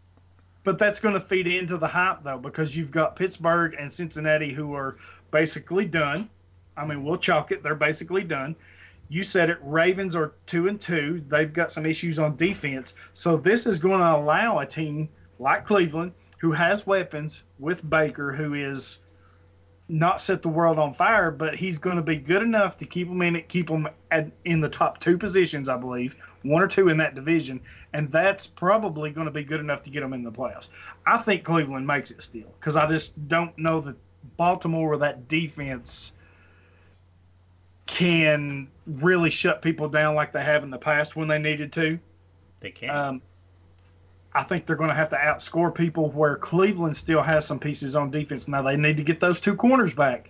But that's going to feed into the hype, though, because you've got Pittsburgh and Cincinnati who are basically done. I mean, we'll chalk it; they're basically done. You said it. Ravens are two and two. They've got some issues on defense, so this is going to allow a team like Cleveland, who has weapons, with Baker, who is not set the world on fire, but he's going to be good enough to keep them in it, keep them at, in the top two positions, I believe, one or two in that division, and that's probably going to be good enough to get them in the playoffs. I think Cleveland makes it still because I just don't know that Baltimore or that defense can really shut people down like they have in the past when they needed to. they can't. Um, I think they're going to have to outscore people where Cleveland still has some pieces on defense. Now they need to get those two corners back.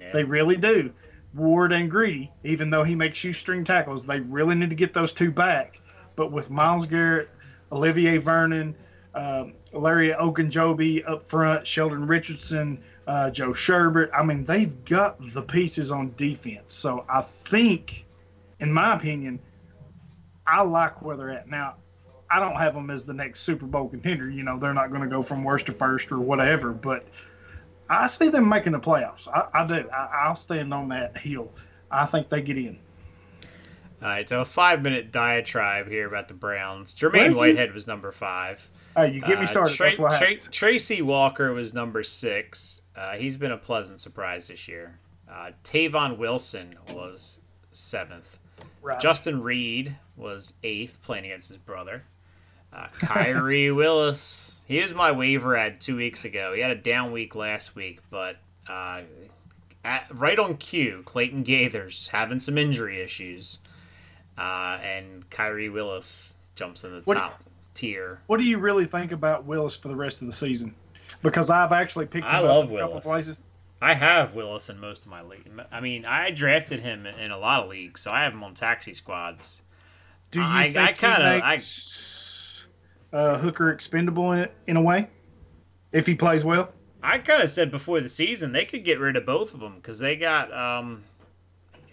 Yeah. They really do. Ward and Greedy, even though he makes shoestring tackles, they really need to get those two back. But with Myles Garrett, Olivier Vernon, um, Larry Ogunjobi up front, Sheldon Richardson, uh, Joe Schobert. I mean, they've got the pieces on defense. So I think, in my opinion, I like where they're at now. I don't have them as the next Super Bowl contender. You know, they're not going to go from worst to first or whatever, but I see them making the playoffs. I, I do. I, I'll stand on that hill. I think they get in. All right, so a five minute diatribe here about the Browns. Jermaine you- Whitehead was number five. Hey, you get me Uh, started. Tra- That's what Tra- Tracy Walker was number six. Uh, he's been a pleasant surprise this year. Uh, Tavon Wilson was seventh. Right. Justin Reid was eighth, playing against his brother. Uh, Khari <laughs> Willis, he was my waiver ad two weeks ago. He had a down week last week, but uh, at, right on cue, Clayton Geathers having some injury issues, uh, and Khari Willis jumps in the What- top tier. What do you really think about Willis for the rest of the season? Because I've actually picked him I up a couple Willis. places. I have Willis in most of my league. I mean, I drafted him in a lot of leagues, so I have him on taxi squads. Do you I- think I I- makes uh, Hooker expendable in, in a way if he plays well? I kind of said before the season they could get rid of both of them because they got um,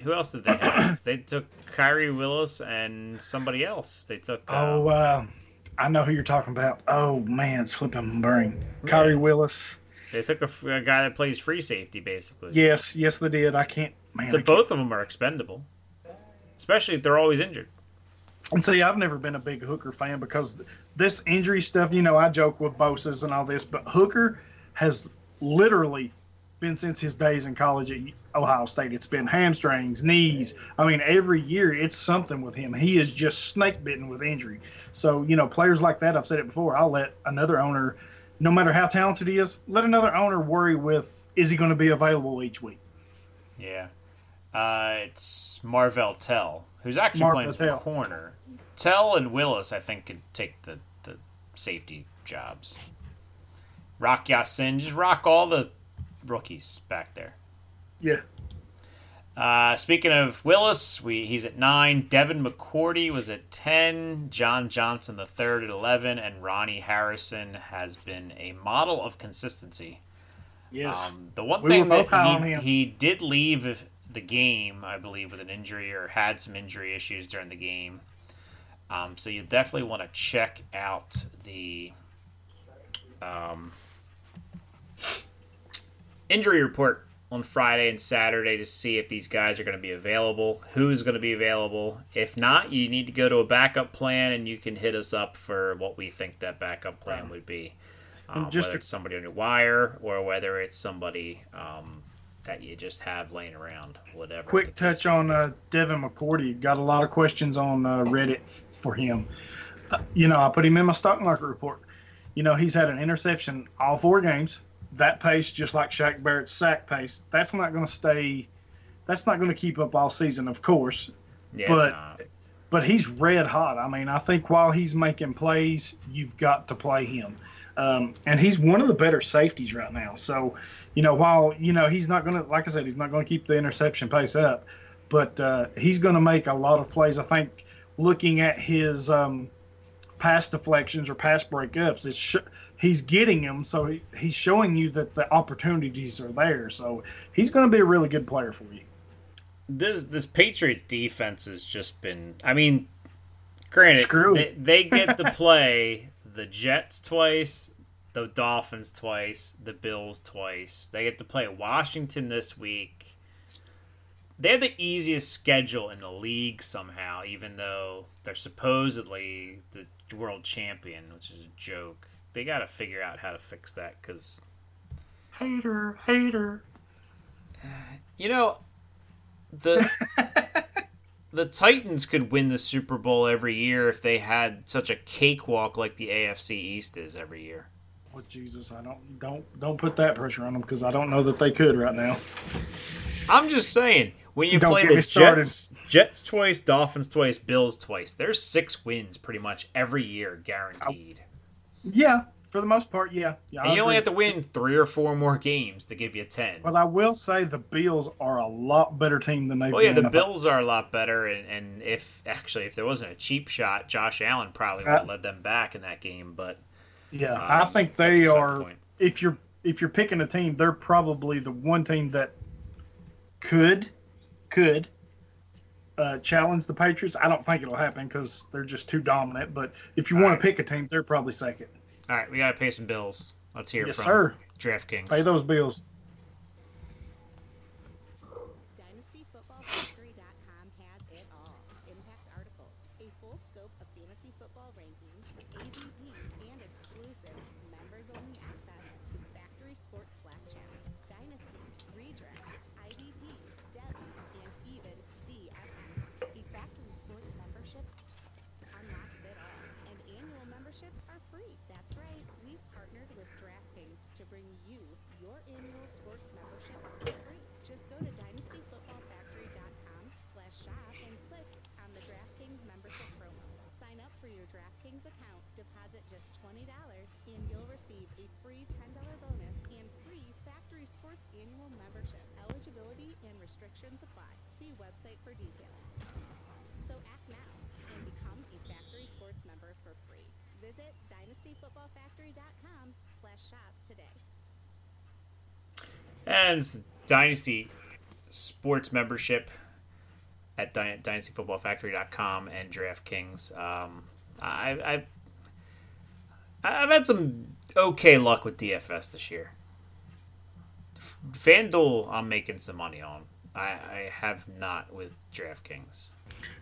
who else did they have? <coughs> they took Khari Willis and somebody else. They took Oh, um, uh, I know who you're talking about. Oh man, slipping my brain. Khari Willis. they took a guy that plays free safety basically. Yes, yes, they did. I can't. Man, So I can't- both of them are expendable, especially if they're always injured. And see, I've never been a big Hooker fan because this injury stuff, you know, I joke with Bosa's and all this, but Hooker has literally been since his days in college at Ohio State. It's been hamstrings, knees. I mean, every year it's something with him. He is just snake bitten with injury. So, you know, players like that, I've said it before, I'll let another owner, no matter how talented he is, let another owner worry with is he going to be available each week? Yeah. Uh, it's Marvell Tell, who's actually Marvell playing Tell. corner. Tell and Willis, I think, could take the, the safety jobs. Rock Ya-Sin, just rock all the rookies back there. Yeah. Uh, speaking of Willis, we he's at nine. Devin McCourty was at ten. John Johnson the third at eleven, and Ronnie Harrison has been a model of consistency. Yes. Um, the one We thing that he, he did leave the game, I believe, with an injury or had some injury issues during the game. Um, so you definitely want to check out the um, injury report on Friday and Saturday to see if these guys are going to be available, who's going to be available. If not, you need to go to a backup plan, and you can hit us up for what we think that backup plan would be. Um, just whether it's somebody on your wire or whether it's somebody um, that you just have laying around, whatever. quick touch on uh, Devin McCourty. Got a lot of questions on uh, Reddit for him. Uh, you know, I put him in my stock market report. You know, he's had an interception all four games. That pace, just like Shaq Barrett's sack pace, that's not going to stay. That's not going to keep up all season, of course. Yeah, but-. But he's red hot. I mean, I think while he's making plays, you've got to play him. Um, and he's one of the better safeties right now. So, you know, while you know he's not going to, like I said, he's not going to keep the interception pace up, but uh, he's going to make a lot of plays. I think looking at his um, pass deflections or pass breakups, it's sh- he's getting them. So he, he's showing you that the opportunities are there. So he's going to be a really good player for you. this this Patriots defense has just been. I mean, granted, they, they get the <laughs> play the Jets twice, the Dolphins twice, the Bills twice. They get to play Washington this week. They have the easiest schedule in the league somehow, even though they're supposedly the world champion, which is a joke. They got to figure out how to fix that because Hater, hater. You know, the <laughs> the Titans could win the Super Bowl every year if they had such a cakewalk like the AFC East is every year. Well, Jesus, I don't don't don't put that pressure on them because I don't know that they could right now. I'm just saying, when you Don't play the. Jets, Jets twice, Dolphins twice, Bills twice, there's six wins pretty much every year guaranteed. Yeah, for the most part, yeah. yeah And you only have to win three or four more games to give you ten. But I will say the Bills are a lot better team than they've Well, yeah, the Bills past. are a lot better, and, and if actually if there wasn't a cheap shot, Josh Allen probably would Uh, have led them back in that game. But Yeah, um, I think they are. point. If you're if you're picking a team, they're probably the one team that could could uh, challenge the Patriots. I don't think it'll happen because they're just too dominant. But if you want Alright. to pick a team, they're probably second. All right, we gotta pay some bills. Let's hear Yes, from sir. DraftKings. Pay those bills. DynastyFootballFactory.com has it all. Impact articles, a full scope of fantasy football rankings, ADP, and exclusive members-only access to Factory Sports Slack chat, Dynasty, Redraft, IDP, Devy, and even DFS. A Factory Sports membership unlocks it all, and annual memberships are free. That's right, we've partnered with DraftKings to bring you your annual sports membership for free. Just go to dynastyfootballfactory.com slash shop and click on the DraftKings membership promo. Sign up for your DraftKings account, deposit just $20, and you'll receive a free $10 bonus and free Factory Sports annual membership. Eligibility and restrictions apply. See website for details. So act now and become a Factory Sports member for free. Visit dynastyfootballfactory.com slash shop today. Dynasty Sports membership at Dy- dynastyfootballfactory.com and DraftKings. Um, I, I, I've had some okay luck with DFS this year. FanDuel, I'm making some money on. I, I have not with DraftKings.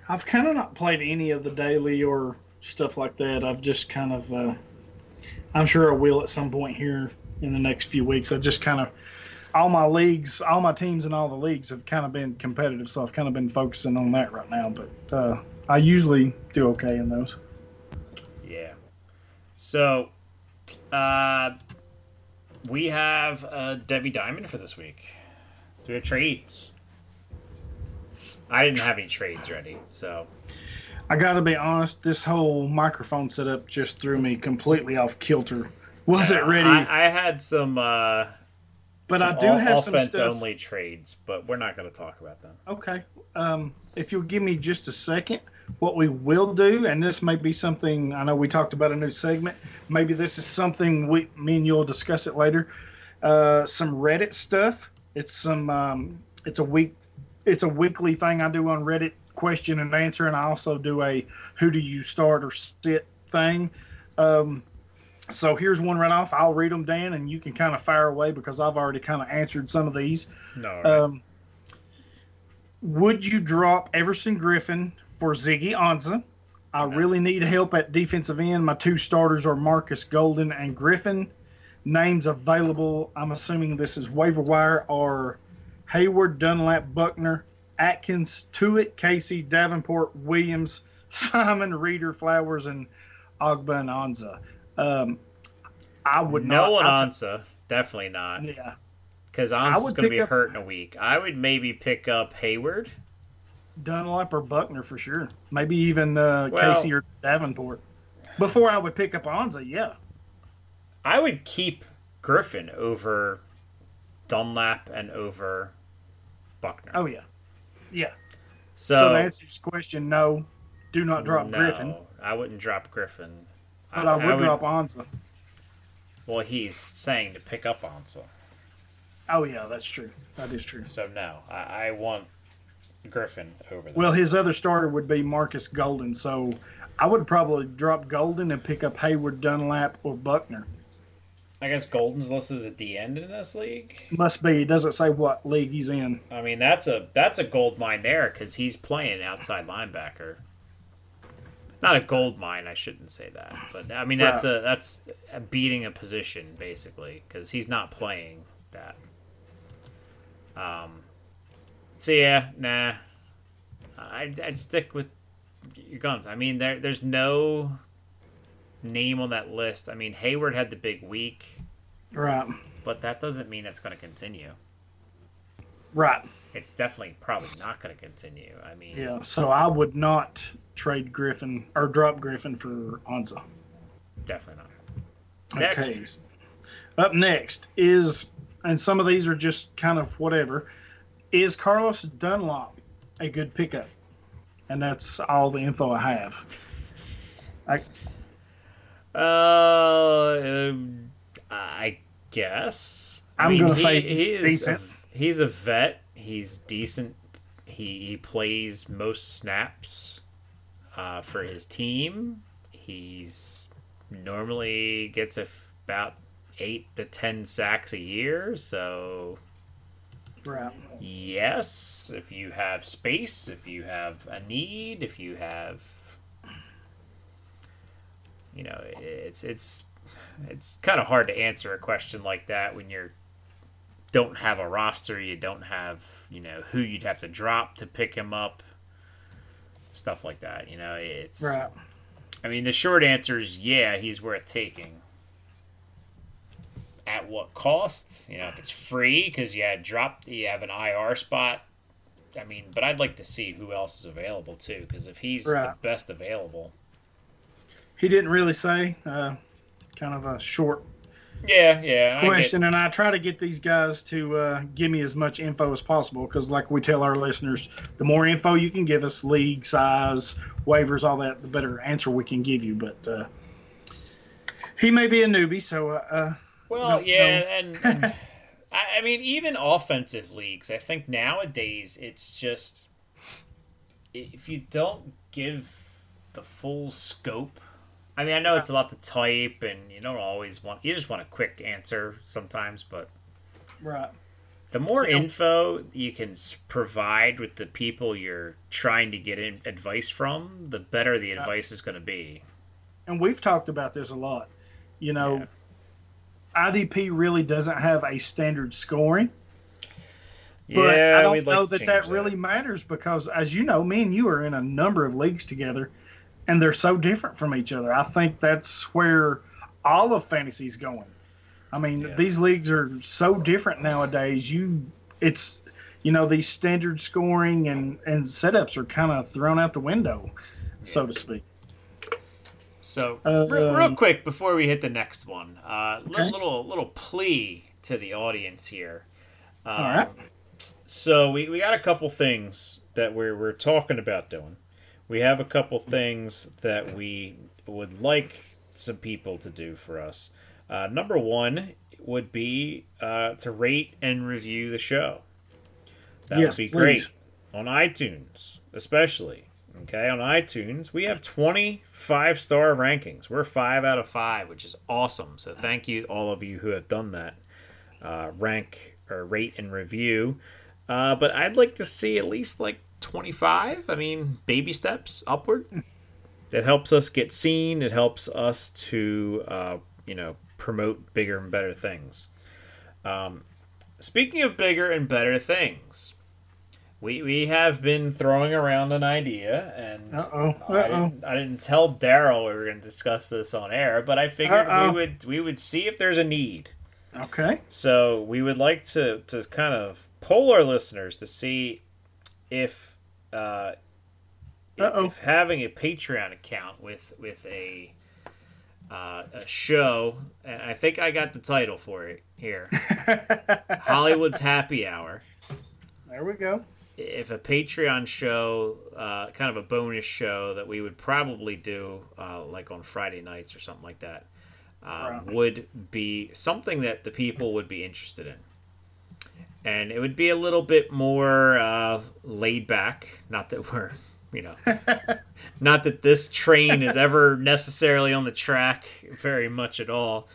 I've kind of not played any of the daily or stuff like that. I've just kind of, uh, I'm sure I will at some point here in the next few weeks. I just kind of, all my leagues, all my teams in all the leagues have kind of been competitive, so I've kind of been focusing on that right now. But uh, I usually do okay in those. Yeah. So, uh, we have uh, Debbie Diamond for this week. Do we have trades? I didn't have any trades ready, so I got to be honest, this whole microphone setup just threw me completely off kilter. Wasn't ready, I, I had some, uh, but I do o- have some offense stuff. only trades, but we're not going to talk about them. Okay. Um, if you'll give me just a second, what we will do, and this may be something I know we talked about a new segment. Maybe this is something we, me and you'll discuss it later. Uh, some Reddit stuff. It's some. Um, it's a week. It's a weekly thing I do on Reddit, question and answer, and I also do a who do you start or sit thing. Um, so here's one right off. I'll read them, Dan, and you can kind of fire away because I've already kind of answered some of these. No. Um, would you drop Everson Griffen for Ziggy Ansah? I really need help at defensive end. My two starters are Marcus Golden and Griffen. Names available. I'm assuming this is waiver wire are Heyward, Dunlap, Buckner, Atkins, Tuitt, Casey, Davenport, Williams, <laughs> Simon, Reeder, Flowers, and Ogbah and Ansah. Um, I would no not. one Ansah. Definitely not. Yeah. Because Ansah's going to be up- hurt in a week. I would maybe pick up Heyward. Dunlap or Buckner for sure. Maybe even uh, Well- Casey or Davenport. Before I would pick up Ansah, yeah. I would keep Griffen over Dunlap and over Buckner. Oh yeah, yeah. so, So, to answer your question, no, do not drop no, Griffen, I wouldn't drop Griffen. But I, would drop Ansah. Well, he's saying to pick up Ansah. Oh yeah, that's true. That is true. So no, I, I want Griffen over there. Well, his other starter would be Marcus Golden, so I would probably drop Golden and pick up Heyward, Dunlap, or Buckner. I guess Golden's listed at the end in this league. Must be. It doesn't say what league he's in. I mean, that's a that's a gold mine there because he's playing outside linebacker. Not a gold mine, I shouldn't say that, but I mean that's a that's a beating a position basically because he's not playing that. Um. So yeah, nah. I'd, I'd stick with your guns. I mean, there there's no name on that list. I mean, Heyward had the big week, Right. but that doesn't mean it's going to continue. Right. It's definitely probably not going to continue. I mean, Yeah. So I would not trade Griffen or drop Griffen for Ansah. definitely not. Next. Okay. Up next is, and some of these are just kind of whatever, is Carlos Dunlap a good pickup? And that's all the info I have. I, Uh, um, I guess. I I'm mean, gonna he- say he he's decent. A, he's a vet. He's decent. He he plays most snaps uh, for his team. He's normally gets f- about eight to ten sacks a year. So right. yes, if you have space, if you have a need, if you have, you know, it's it's it's kind of hard to answer a question like that when you're don't have a roster, you don't have you know who you'd have to drop to pick him up, stuff like that. You know, it's. Right. I mean, the short answer is yeah, he's worth taking. At what cost? You know, if it's free because you had dropped, you have an IR spot. I mean, but I'd like to see who else is available too, because if he's the best available, He didn't really say. Uh, kind of a short yeah, yeah, I question, and I try to get these guys to uh, give me as much info as possible because, like we tell our listeners, the more info you can give us, league size, waivers, all that, the better answer we can give you. But uh, he may be a newbie, so uh, uh, Well, No, yeah, no. and, and <laughs> I, I mean, even offensive leagues, I think nowadays it's just if you don't give the full scope. I mean, I know it's a lot to type, and you don't always want. You just want a quick answer sometimes, but right, the more Yeah. info you can provide with the people you're trying to get in advice from, the better the advice is going to be. and we've talked about this a lot. You know, IDP really doesn't have a standard scoring. But yeah, I don't like know that that really matters because, as you know, me and you are in a number of leagues together, and they're so different from each other. I think that's where all of fantasy's going. I mean, Yeah. these leagues are so different nowadays. You, it's, you know, these standard scoring and and setups are kind of thrown out the window, so to speak. So, Uh, real, real um, quick before we hit the next one, uh, Okay. little little plea to the audience here. Um, All right. So we, we got a couple things that we're we're talking about doing. We have a couple things that we would like some people to do for us. Uh, number one would be uh, to rate and review the show. That Yes, would be please. great on iTunes, especially. Okay, on iTunes, we have 25 star rankings. We're five out of five, which is awesome. So thank you, all of you who have done that. Uh, rank or rate and review. Uh, but I'd like to see at least like 25. I mean, baby steps upward. It helps us get seen. It helps us to, uh, you know, promote bigger and better things. Um, speaking of bigger and better things, we we have been throwing around an idea, and Uh-oh, I, uh-oh. didn't, I didn't tell Darrell we were going to discuss this on air, but I figured Uh-oh. we would we would see if there's a need. Okay. So we would like to to kind of poll our listeners to see if uh, Uh-oh. if having a Patreon account with with a uh, a show, and I think I got the title for it here, <laughs> Hollywood's Happy Hour. there we go. If a Patreon show, uh, kind of a bonus show that we would probably do, uh, like on Friday nights or something like that, um, Right. would be something that the people would be interested in. And it would be a little bit more uh, laid back. Not that we're, you know, <laughs> not that this train is ever necessarily on the track very much at all.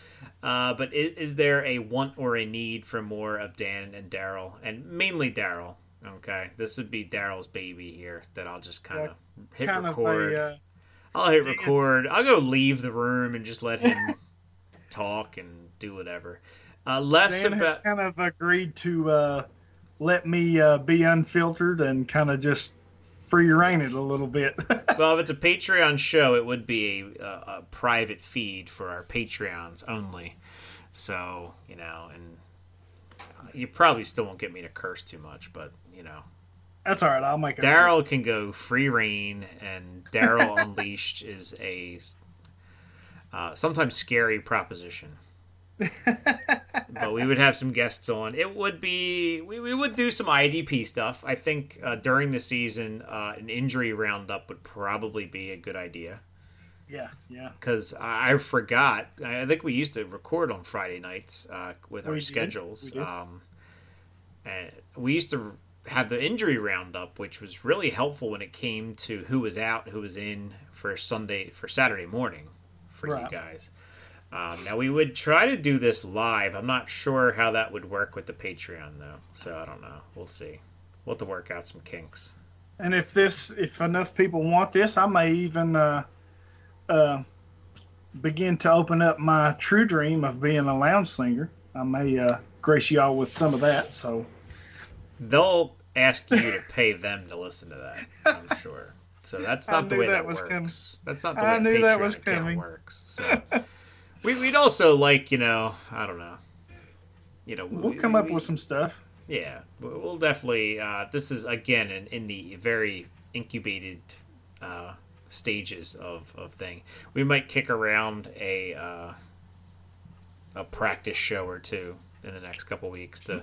Uh, but is, is there a want or a need for more of Dan and Darrell, and mainly Darrell? Okay, this would be Darrell's baby here that I'll just kind of hit kind record. of a. Uh, I'll hit record. I'll go leave the room and just let him <laughs> talk and do whatever. Uh, less Dan has kind of agreed to uh, let me uh, be unfiltered and kind of just free reign it a little bit. <laughs> well, if it's a Patreon show, it would be a, a, a private feed for our Patreons only. So you know, and uh, you probably still won't get me to curse too much, but you know, That's all right. I'll make it. Darrell can go free reign, and Darrell <laughs> Unleashed is a. uh, sometimes scary proposition. But we would have some guests on. It would be we, we would do some IDP stuff. I think uh, during the season, uh, an injury roundup would probably be a good idea Yeah, yeah. because I I forgot. I think we used to record on Friday nights uh, with our did. schedules. We. Um, and we used to have the injury roundup, which was really helpful when it came to who was out, who was in for Sunday for Saturday morning for you guys. Um, now we would try to do this live. I'm not sure how that would work with the Patreon though, so I don't know. We'll see. We'll have to work out some kinks. And if this, if enough people want this, I may even uh, uh, begin to open up my true dream of being a lounge singer. I may uh, grace y'all with some of that. So They'll ask you to pay them to listen to that. I'm sure. So that's <laughs> not the way that that, was works. coming. That's not the I way knew Patreon that was coming. works. So <laughs> we, we'd also like, you know, I don't know. You know, we'll we- come up we- with some stuff. Yeah, we- we'll definitely. Uh, this is again in, in the very incubated uh, stages of of thing. We might kick around a uh, a practice show or two in the next couple weeks to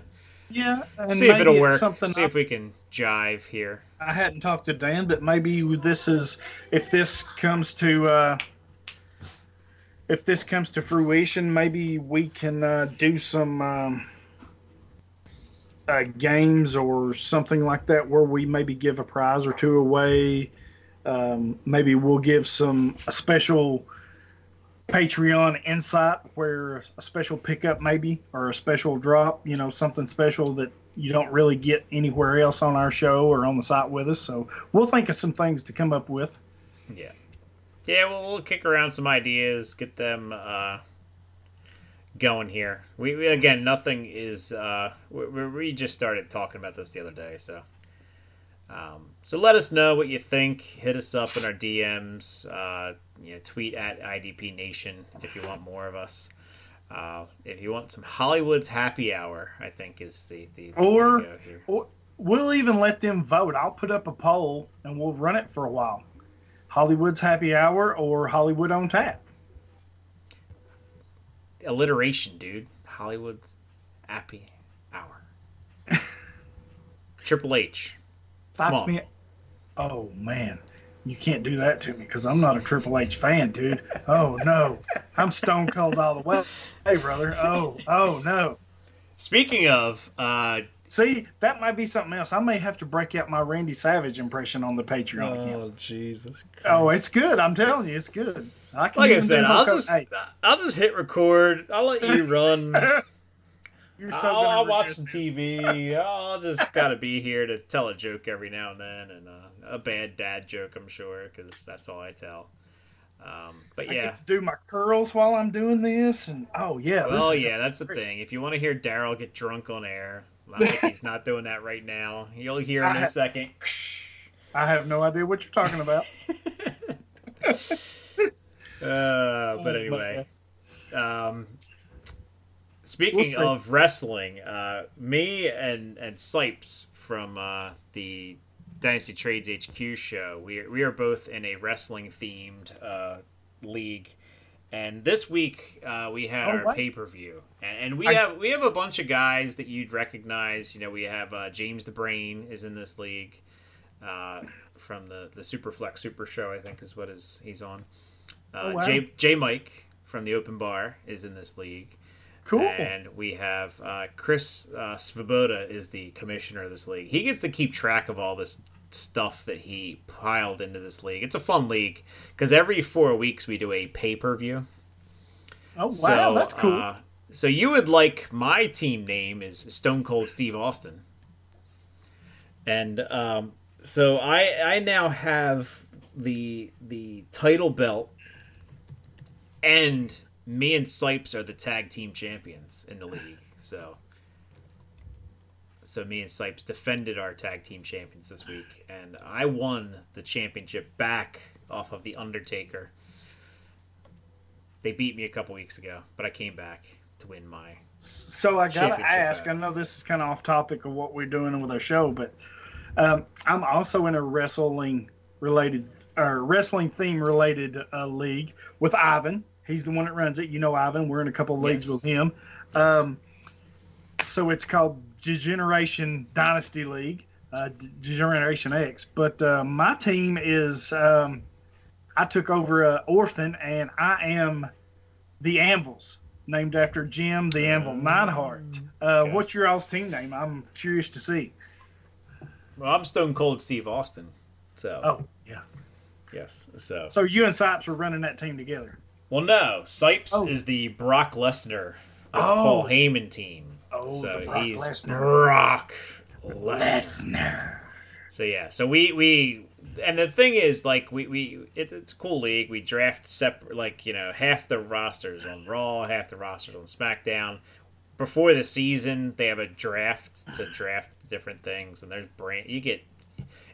Yeah, and see if it'll work. Something See if we can jive here. I hadn't talked to Dan, but maybe this is if this comes to uh, if this comes to fruition, maybe we can uh, do some um, uh, games or something like that where we maybe give a prize or two away. Um, maybe we'll give some a special Patreon insight where a special pickup maybe or a special drop, you know, something special that you don't really get anywhere else on our show or on the site with us. So we'll think of some things to come up with. Yeah, yeah. We'll, we'll kick around some ideas, get them uh, going here. We, we again, nothing is. Uh, we, we- just started talking about this the other day, so. Um, so let us know what you think. Hit us up in our DMs. Uh, you know, tweet at IDP Nation if you want more of us. Uh, if you want some Hollywood's happy hour, I think is the the, Or-. Or we'll even let them vote. I'll put up a poll and we'll run it for a while. Hollywood's Happy Hour or Hollywood on Tap. alliteration, dude. Hollywood's happy hour. <laughs> Triple H. Fights me. Oh man, you can't do that to me because I'm not a Triple H fan, dude. Oh no, I'm Stone Cold all the way. Hey brother. Oh oh no. Speaking of, uh, See, that might be something else. I may have to break out my Randy Savage impression on the Patreon account. Oh Jesus! Oh, it's good. I'm telling you, it's good. I can like I said, I'll just Hey, I'll just hit record. I'll let you run. <laughs> you're so I'll, I'll watch some. TV. I'll just gotta be here to tell a joke every now and then, and uh, a bad dad joke, I'm sure, because that's all I tell. Um, but I yeah, get to do my curls while I'm doing this, and oh yeah, oh well, yeah, that's the thing. If you want to hear Darrell get drunk on air, he's not doing that right now. You'll hear him in I a ha- second. I have no idea what you're talking about. <laughs> Uh, but anyway, um, speaking We'll of wrestling, uh, me and and Sipes from uh, the Dynasty Trades HQ show, we we are both in a wrestling themed uh, league. And this week uh, we had Oh, our pay per view, and, and we I- have we have a bunch of guys that you'd recognize. You know, we have uh, James the Brain is in this league uh, from the the Superflex Super Show, I think is what is he's on. Uh, Oh, wow. J J Mike from the Open Bar is in this league, Cool. and we have uh, Chris uh, Svoboda is the commissioner of this league. He gets to keep track of all this stuff that he piled into this league. It's a fun league because every four weeks we do a pay per view. oh wow, So, that's cool. Uh, so you would like my team name is Stone Cold Steve Austin, and um, so I I now have the the title belt, and me and Sipes are the tag team champions in the league. So. So me and Sipes defended our tag team champions this week, and I won the championship back off of the Undertaker. They beat me a couple weeks ago, but I came back to win my. So I gotta ask. I know this is kind of off topic of what we're doing with our show, but um, I'm also in a wrestling related or wrestling theme related uh, league with Ivan He's the one that runs it. You know Ivan. We're in a couple of leagues Yes. with him. Um, so it's called Degeneration Dynasty League, uh, Degeneration X. But uh, my team is um, I took over uh, Orphan, and I am the Anvils, named after Jim the Anvil Neidhart. Uh, okay. What's your all's team name? I'm curious to see. Well, I'm Stone Cold Steve Austin. So Oh, yeah. yes. So So you and Sipes were running that team together. well, no. Sipes Oh. is the Brock Lesnar of Oh. Paul Heyman team. Oh, so the Brock he's Lesnar. Brock Lesnar. So yeah, so we we and the thing is like we we it, it's a cool league. We draft separate like you know half the rosters on Raw, half the rosters on SmackDown. Before the season, they have a draft to draft different things, and there's brand you get.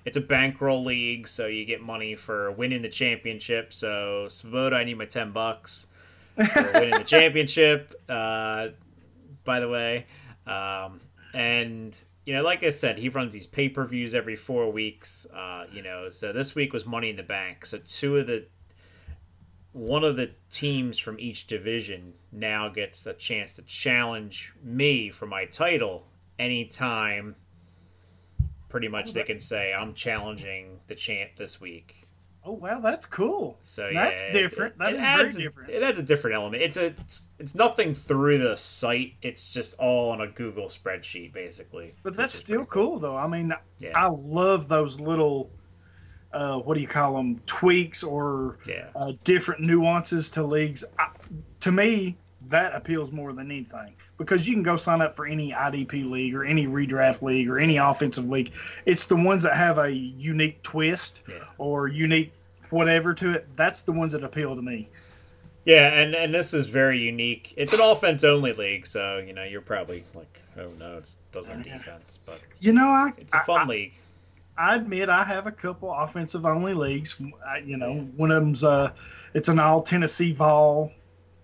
It's a bankroll league, so you get money for winning the championship. So Svoboda, I need my ten bucks for <laughs> winning the championship. Uh, by the way, um, and you know, like I said, he runs these pay per views every four weeks. Uh, you know, so this week was Money in the Bank. So two of the one of the teams from each division now gets a chance to challenge me for my title anytime. Pretty much, they can say I'm challenging the champ this week. Oh well, that's cool. So That's yeah, different. It, That it is adds, very different. It adds a different element. It's a it's, it's nothing through the site. It's just all on a Google spreadsheet, basically. But that's still pretty cool, though. I mean, Yeah. I love those little, uh, what do you call them, tweaks or Yeah, uh, different nuances to leagues. I, to me, that appeals more than anything because you can go sign up for any IDP league or any redraft league or any offensive league. It's the ones that have a unique twist Yeah. or unique whatever to it. That's the ones that appeal to me. yeah, and and this is very unique. It's an offense only league, so you know you're probably like, oh no, it doesn't defense, but You know, I it's a fun I, league. I admit I have a couple offensive only leagues. I, you know, one of them's uh, it's an all Tennessee Vol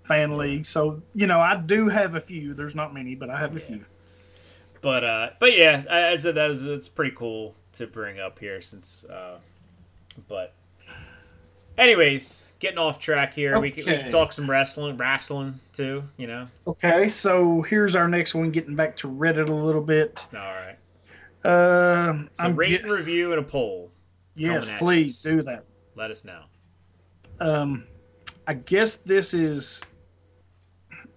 fan league. So you know, I do have a few. There's not many, but I have a few. But uh, but yeah, I, I said that was it's pretty cool to bring up here since. Uh, but, anyways, getting off track here. We, can, we can talk some wrestling, wrestling too. You know. Okay, so here's our next one. Getting back to Reddit a little bit. All right. Um, So I'm rate get- and review and a poll. yes, please you. do that. Let us know. Um, I guess this is,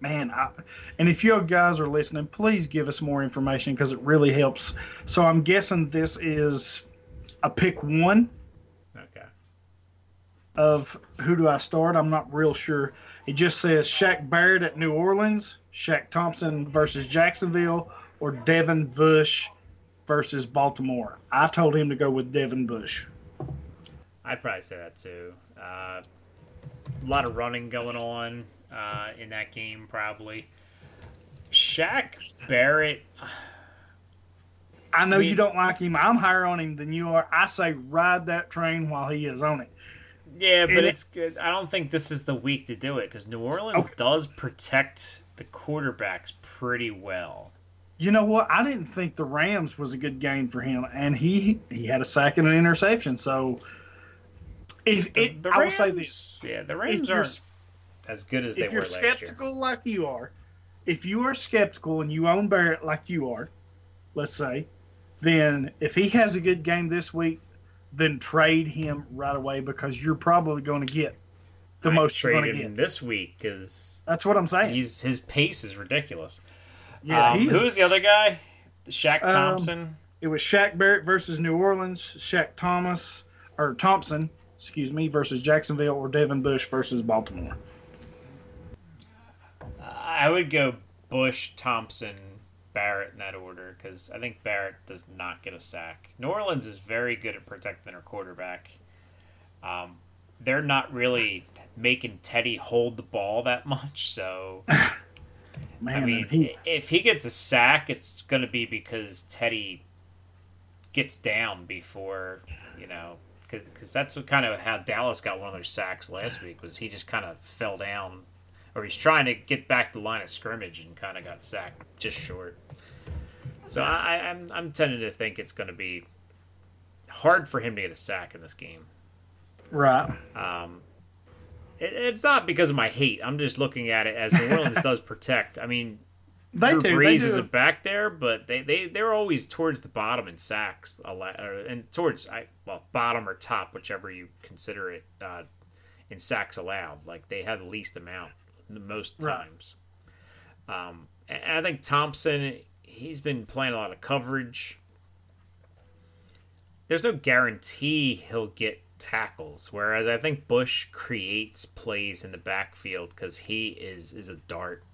man. I, and if you guys are listening, please give us more information because it really helps. So I'm guessing this is a pick one Okay. of who do I start? I'm not real sure. It just says Shaq Barrett at New Orleans, Shaq Thompson versus Jacksonville, or Devin Bush versus Baltimore. I told him to go with Devin Bush. I'd probably say that too. Uh, a lot of running going on uh, in that game, probably. Shaq Barrett. I know you don't like him. I'm higher on him than you are. I say ride that train while he is on it. Yeah, but And it's good. I don't think this is the week to do it because New Orleans Okay. does protect the quarterbacks pretty well. You know what? I didn't think the Rams was a good game for him, and he he had a sack and an interception. So, if The, it, the I will say this: yeah, the Rams aren't as good as they were. if you're skeptical like you are, if you are skeptical and you own Barrett like you are, let's say, then if he has a good game this week, then trade him right away because you're probably going to get the I'd most you're trade going to get. this week because That's what I'm saying. he's his pace is ridiculous. yeah, Um, who's the other guy? Shaq Um, Thompson. It was Shaq Barrett versus New Orleans, Shaq Thomas or Thompson, excuse me, versus Jacksonville, or Devin Bush versus Baltimore. I would go Bush, Thompson, Barrett in that order because I think Barrett does not get a sack. New Orleans is very good at protecting their quarterback. Um, they're not really making Teddy hold the ball that much, so <laughs> Man, I mean, he, if he gets a sack, it's going to be because Teddy gets down before you know, because that's what kind of how Dallas got one of their sacks last week was he just kind of fell down, or he's trying to get back the line of scrimmage and kind of got sacked just short. So I, I- I'm I'm tending to think it's going to be hard for him to get a sack in this game. right. Um, It, it's not because of my hate. I'm just looking at it as New Orleans <laughs> does protect. I mean, They Drew do. Brees They is do. a back there, but they they they're always towards the bottom in sacks, a lot, or, and towards I well bottom or top, whichever you consider it, uh, in sacks allowed. Like they have the least amount most Right. times. Um, and I think Thompson, he's been playing a lot of coverage. There's no guarantee he'll get tackles, whereas I think Bush creates plays in the backfield because he is is a dart.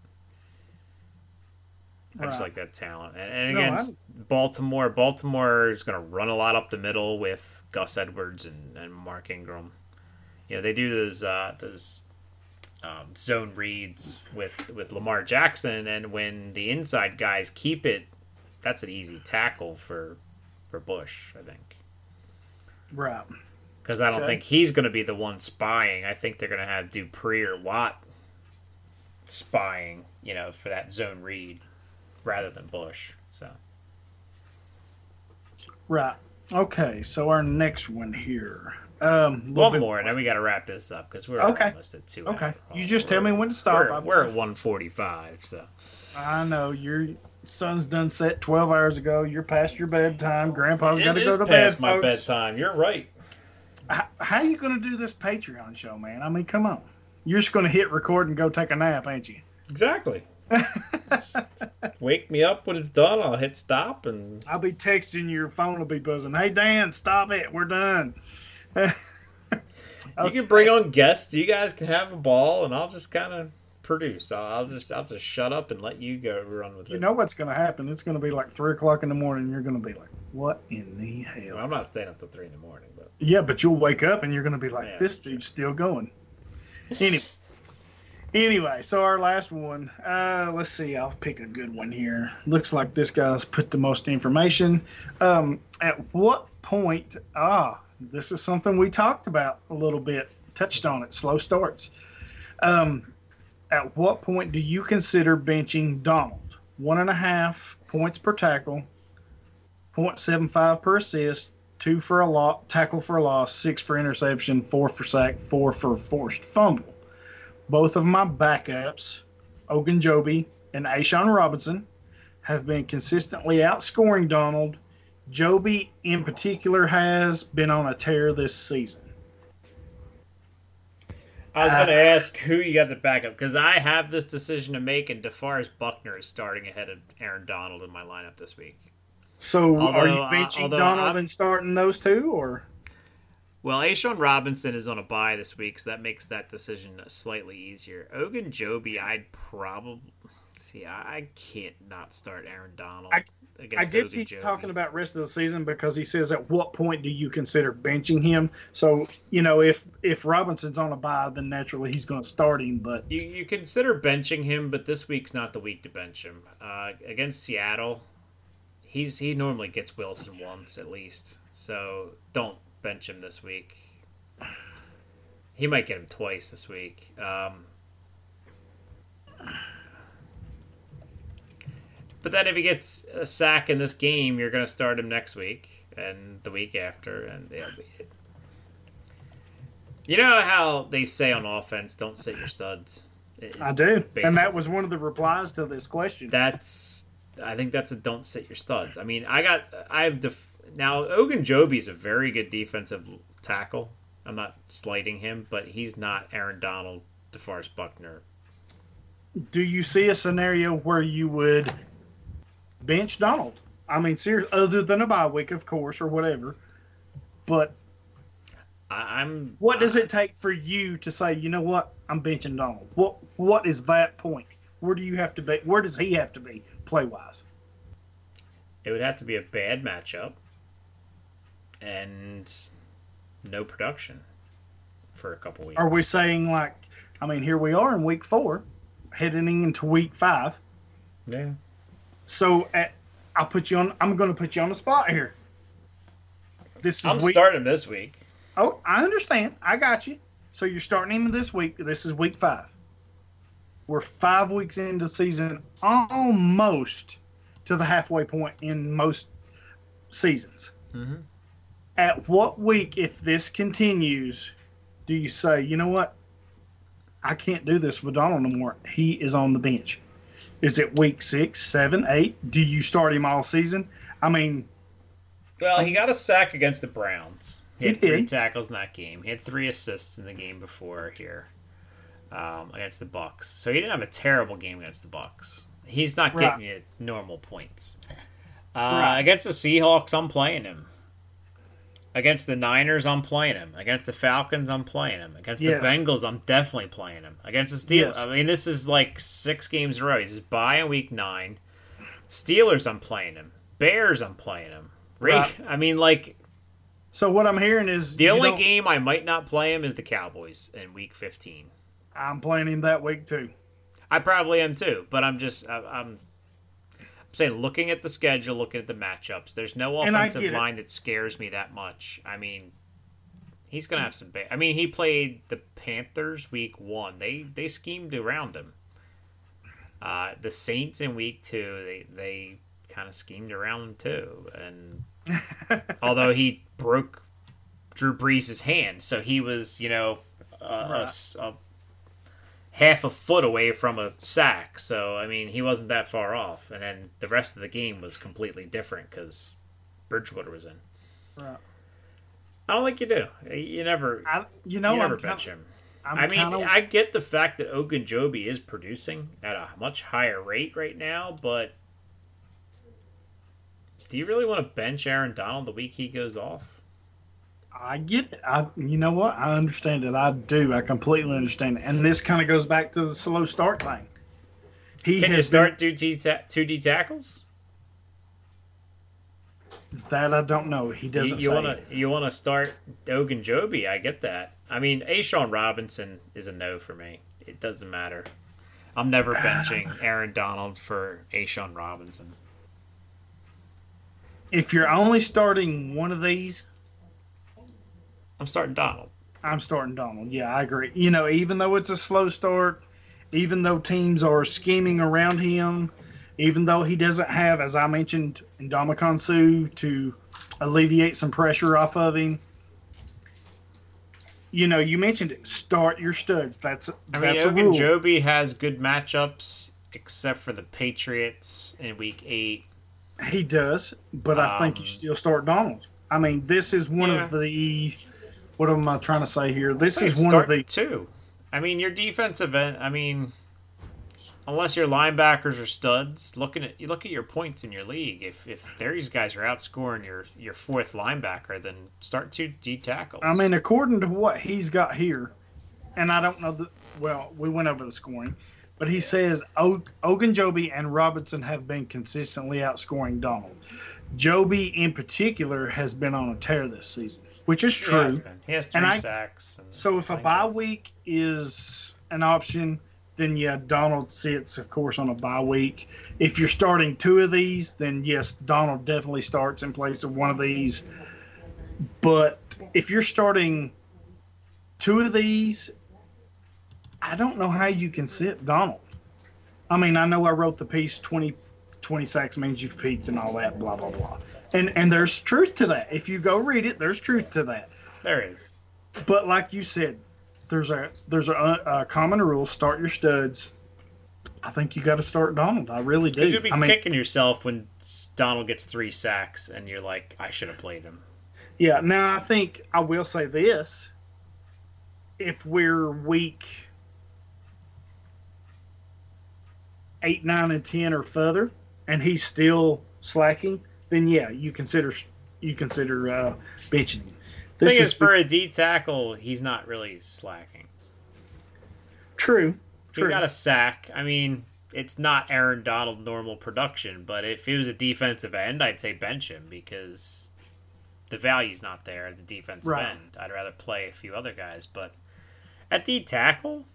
I just like that talent. And, and No, against Baltimore, Baltimore is going to run a lot up the middle with Gus Edwards and, and Mark Ingram. You know, they do those uh, those um, zone reads with with Lamar Jackson, and when the inside guys keep it, that's an easy tackle for for Bush, I think. Right. Because I don't Okay. think he's going to be the one spying. I think they're going to have Dupree or Watt spying, you know, for that zone read rather than Bush. So Right. Okay. So our next one here. Um, one more, and then we got to wrap this up because we're Okay. almost at two. Okay. You just tell We're- me when to stop. We're, we're at one forty five. So I know your sun's done set 12 hours ago. You're past your bedtime. Grandpa's got to go to bed. past my folks. bedtime. You're right. H- How you going to do this Patreon show, man? I mean, come on. You're just going to hit record and go take a nap, ain't you? Exactly. <laughs> Wake me up when it's done. I'll hit stop and I'll be texting. Your phone will be buzzing. Hey, Dan, stop it. We're done. You can bring on guests. You guys can have a ball, and I'll just kind of produce. I'll, just I'll just shut up and let you go run with it. You know what's going to happen? It's going to be like 3 o'clock in the morning. You're going to be like, what in the hell? Well, I'm not staying up till three in the morning, but Yeah, but you'll wake up and you're going to be like, Yeah, this dude's still going. Anyway, anyway, so our last one. Uh, let's see. I'll pick a good one here. Looks like this guy's put the most information. Um, at what point? Ah, this is something we talked about a little bit. Touched on it. Slow starts. Um, at what point do you consider benching Donald? One and a half points per tackle, 0.75 per assist, two for a lot, tackle for a loss, six for interception, four for sack, four for forced fumble. Both of my backups, Ogunjobi and A'Shawn Robinson, have been consistently outscoring Donald. Joby, in particular, has been on a tear this season. I was going to ask who you got to back up because I have this decision to make, and DeForest Buckner is starting ahead of Aaron Donald in my lineup this week. So, are you Although, uh, benching Donald I'm- and starting those two, or Well, A'Shawn Robinson is on a bye this week, so that makes that decision slightly easier. Ogunjobi, I'd probably see. I, I can't not start Aaron Donald. I- I guess he's talking about rest of the season because he says at what point do you consider benching him? So you know if if Robinson's on a bye, then naturally he's going to start him. But You, you consider benching him, but this week's not the week to bench him. Uh, against Seattle, he's he normally gets Wilson once at least, so don't bench him this week. He might get him twice this week. Um, but then if he gets a sack in this game, you're going to start him next week and the week after, and yeah. You know how they say on offense, "Don't sit your studs." It's I do, basic. and that was one of the replies to this question. That's I think that's a don't sit your studs. I mean, I got I have def- now Ogunjobi is a very good defensive tackle. I'm not slighting him, but he's not Aaron Donald, DeForest Buckner. do you see a scenario where you would bench Donald? I mean, seriously, other than a bye week, of course, or whatever. But I'm what does it take for you to say, you know what, I'm benching Donald? What What is that point? Where do you have to be? Where does he have to be play wise? It would have to be a bad matchup and no production for a couple weeks. Are we saying like, I mean, here we are in week four, heading into week five. Yeah. So at, I'll put you on. I'm going to put you on the spot here. This is I'm week. starting this week. Oh, I understand. I got you. So you're starting him this week. This is week five. We're five weeks into the season, almost to the halfway point in most seasons. Mm-hmm. At what week, if this continues, do you say, you know what? I can't do this with Donald no more. He is on the bench. Is it week six, seven, eight? Do you start him all season? I mean, Well, he got a sack against the Browns. He had He three did. tackles in that game. He had three assists in the game before here um, against the Bucs. So he didn't have a terrible game against the Bucs. He's not Right. getting you normal points. Uh, Right. Against the Seahawks, I'm playing him. Against the Niners, I'm playing him. Against the Falcons, I'm playing him. Against Yes. the Bengals, I'm definitely playing him. Against the Steelers, Yes. I mean, this is like six games in a row. He's bye in week nine. Steelers, I'm playing him. Bears, I'm playing him. Right. I mean, like so what I'm hearing is the only don't- game I might not play him is the Cowboys in Week 15. I'm playing him that week too. I probably am too, but I'm just I, I'm saying looking at the schedule, looking at the matchups. There's no offensive line that scares me that much. I mean, he's gonna have some. Ba- I mean, he played the Panthers Week One. They they schemed around him. Uh, the Saints in Week Two, they they kind of schemed around him too, and <laughs> although he broke Drew Brees' hand, so he was, you know, uh, a Right. s- a, half a foot away from a sack. So I mean, he wasn't that far off. And then the rest of the game was completely different because Bridgewater was in. Right. I don't think you do. You never, I, you know, you never I'm bench him. I'm I mean, kinda, I get the fact that Ogunjobi is producing at a much higher rate right now, but do you really want to bench Aaron Donald the week he goes off? I get it. I, you know what? I understand it. I do. I completely understand it. And this kind of goes back to the slow start thing. He Can you has start two T two D tackles? that. I don't know. He doesn't you want to you want to start Ogunjobi? I get that. I mean, A'Shawn Robinson is a no for me. It doesn't matter. I'm never <sighs> benching Aaron Donald for A'Shawn Robinson. If you're only starting one of these, I'm starting Donald. I'm starting Donald. Yeah, I agree. You know, even though it's a slow start, even though teams are scheming around him, even though he doesn't have, as I mentioned, Ndamukong Suh to alleviate some pressure off of him. You know, you mentioned it. Start your studs. That's I mean, that's a rule. Ogunjobi has good matchups except for the Patriots in Week Eight. He does, but I think you Um, still start Donald. I mean, this is one Yeah. of the. What am I trying to say here? This Say is one of the. two. I mean, your defensive end. I mean, unless your linebackers are studs, looking at you look at your points in your league. If if these guys are outscoring your your fourth linebacker, then start two D tackles. I mean, according to what he's got here, and I don't know the. Well, we went over the scoring, but he says Og- Ogunjobi and Robinson have been consistently outscoring Donald. Joby, in particular, has been on a tear this season, which is he true. has, been. He has three I- sacks. So if a bye week is an option, then yeah, Donald sits, of course, on a bye week. If you're starting two of these, then yes, Donald definitely starts in place of one of these. But if you're starting two of these, I don't know how you can sit Donald. I mean, I know I wrote the piece 20, 20 sacks means you've peaked and all that, blah, blah, blah. And, and there's truth to that. If you go read it, there's truth to that there is. but like you said, there's a there's a, a common rule: start your studs. I think you got to start Donald. I really do. You'll be I mean, kicking yourself when Donald gets three sacks, and you're like, I should have played him. yeah. Now I think I will say this: if we're week eight, nine, and ten or further, and he's still slacking, then yeah, you consider you consider uh, benching him. The This thing is is, for a D tackle, he's not really slacking. true. He's True. got a sack. I mean, it's not Aaron Donald normal production, but if he was a defensive end, I'd say bench him because the value's not there at the defensive Right. end. I'd rather play a few other guys, but at D tackle,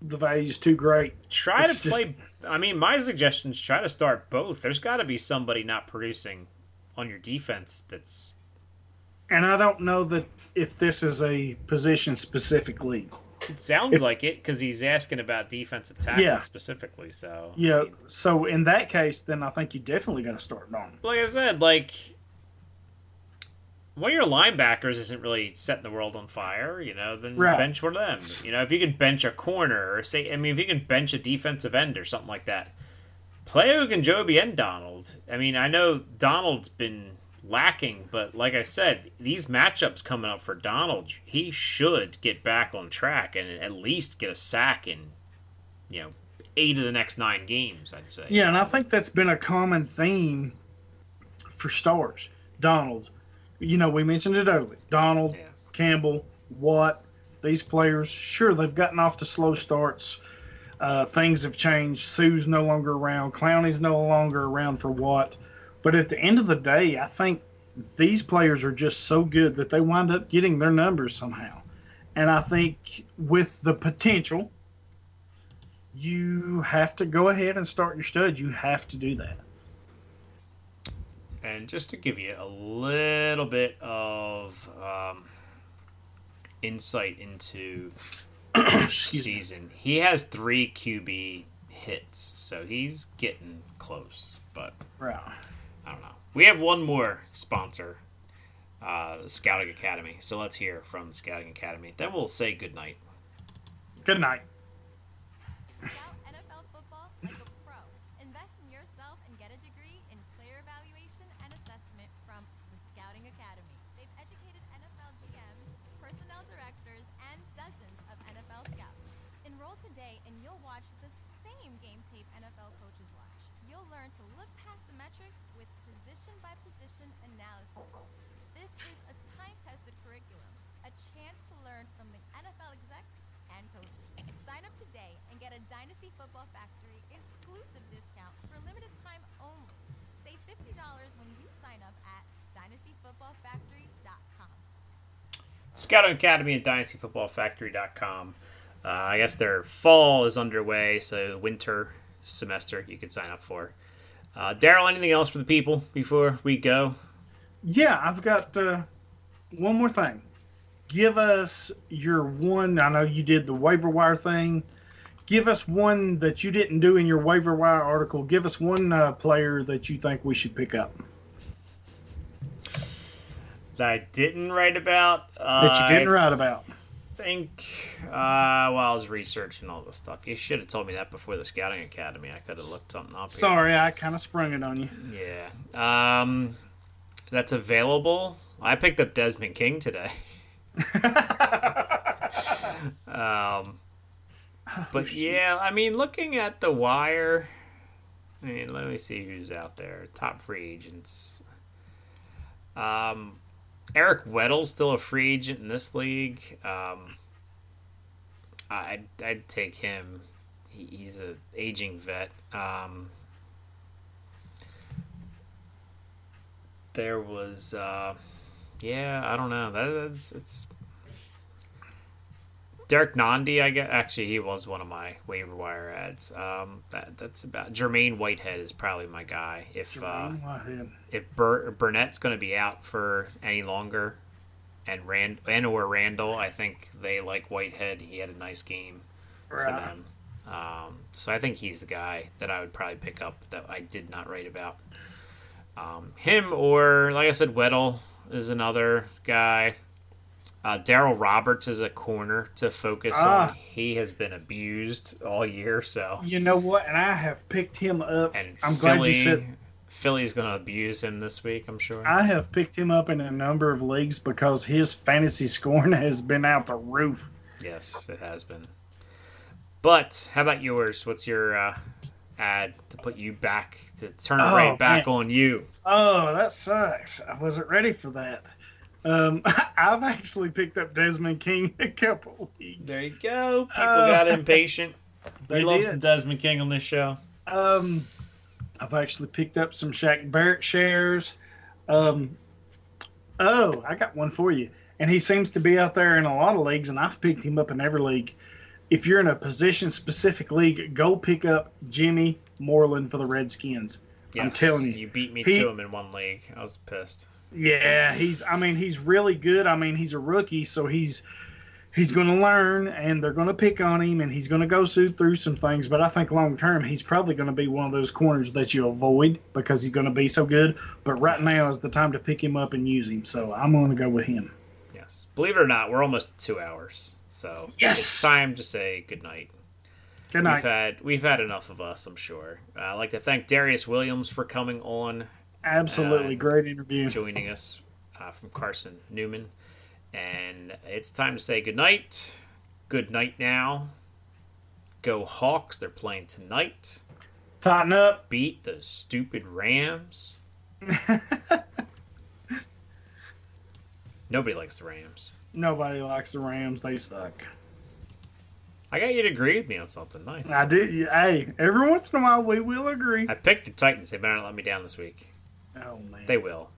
the value's too great. try It's to just- play. I mean, my suggestion is try to start both. There's got to be somebody not producing on your defense that's And I don't know that if this is a position specific league. It sounds If- like it because he's asking about defensive tackles Yeah. specifically. So I Yeah. mean, So in that case, then I think you're definitely got to start Donald. like I said, like one of your linebackers isn't really setting the world on fire, you know, then Right. bench one of them. You know, if you can bench a corner or say, I mean, if you can bench a defensive end or something like that, play Ogunjobi and Donald. I mean, I know Donald's been lacking, but like I said, these matchups coming up for Donald, he should get back on track and at least get a sack in, you know, eight of the next nine games. I'd say. Yeah, and I think that's been a common theme for stars. Donald, you know, we mentioned it earlier. Donald, Yeah. Campbell, Watt, these players, sure, they've gotten off to slow starts. Uh, things have changed. Suh's no longer around. Clowney's no longer around for Watt. But at the end of the day, I think these players are just so good that they wind up getting their numbers somehow. And I think with the potential, you have to go ahead and start your stud. You have to do that. And just to give you a little bit of um, insight into <coughs> each season, he has three QB hits, so he's getting close. But. I don't know. We have one more sponsor, uh, the Scouting Academy. So let's hear from the Scouting Academy. Then we'll say goodnight. Good night. Scout NFL football like a pro. Invest in yourself and get a degree in player evaluation and assessment from the Scouting Academy. They've educated NFL GMs, personnel directors, and dozens of NFL scouts. Enroll today and you'll watch the same game tape NFL coaches watch. You'll learn to look past the metrics with position by position analysis. This is a time tested curriculum, a chance to learn from the NFL execs and coaches. Sign up today and get a Dynasty Football Factory exclusive discount for limited time only. Save $50 when you sign up at dynastyfootballfactory.com. Scouting Academy at DynastyFootballFactory.com. Uh, I guess their fall is underway, so winter semester you can sign up for. Uh, Darrell, anything else for the people before we go? Yeah, I've got uh, one more thing. Give us your one. I know you did the waiver wire thing. Give us one that you didn't do in your waiver wire article. Give us one uh, player that you think we should pick up That I didn't write about. Uh, that you didn't write about. think uh, while I was researching all this stuff, you should have told me that before the Scouting Academy. I could have looked something up. here. Sorry, I kind of sprung it on you. Yeah. Um, that's available. I picked up Desmond King today. um, <laughs> but yeah, I mean, looking at the wire, I mean, let me see who's out there. Top free agents. Um, Eric Weddle's still a free agent in this league. Um, I'd, I'd take him. He, he's a aging vet. Um, there was uh yeah i don't know that, that's it's Derrick Nnadi, I guess. Actually, he was one of my waiver wire ads. Um, that that's about Jermaine Whitehead is probably my guy. If uh, if Bur- Burnett's going to be out for any longer, and Rand and or Randall, I think they like Whitehead. He had a nice game for them. Um, so I think he's the guy that I would probably pick up that I did not write about. Um, him or like I said, Weddle is another guy. Uh, Darryl Roberts is a corner to focus Ah. on. He has been abused all year, so You know what? And I have picked him up. and I'm Philly, glad you said. Philly's going to abuse him this week. I'm sure. I have picked him up in a number of leagues because his fantasy scoring <laughs> has been out the roof. Yes, it has been. But how about yours? What's your uh, ad to put you back to turn it Oh, right back man. on you? Oh, that sucks. I wasn't ready for that. Um, <laughs> I've actually picked up Desmond King <laughs> a couple weeks. There you go. People Uh, got <laughs> impatient. they we love did. some Desmond King on this show. Um, I've actually picked up some Shaq Barrett shares. Um, oh, I got one for you. And he seems to be out there in a lot of leagues, and I've picked him up in every league. If you're in a position specific league, go pick up Jimmy Moreland for the Redskins. I'm telling you. You beat me He- to him in one league. I was pissed. Yeah, he's. I mean, he's really good. I mean, he's a rookie, so he's he's going to learn, and they're going to pick on him, and he's going to go through through some things. But I think long term, he's probably going to be one of those corners that you avoid because he's going to be so good. But right now is the time to pick him up and use him. So I'm going to go with him. Yes. Believe it or not, we're almost two hours. So Yes! it's time to say goodnight. Good We've had we've had enough of us, I'm sure. Uh, I'd like to thank Darius Williams for coming on, Absolutely uh, great interview. joining us uh, from Carson Newman, and it's time to say goodnight. Good night now. Go Hawks! They're playing tonight. Tighten up. Beat the stupid Rams. <laughs> Nobody likes the Rams. Nobody likes the Rams. They suck. I got you to agree with me on something nice. I do. Hey, every once in a while we will agree. I picked the Titans. They better not let me down this week. Oh man. They will.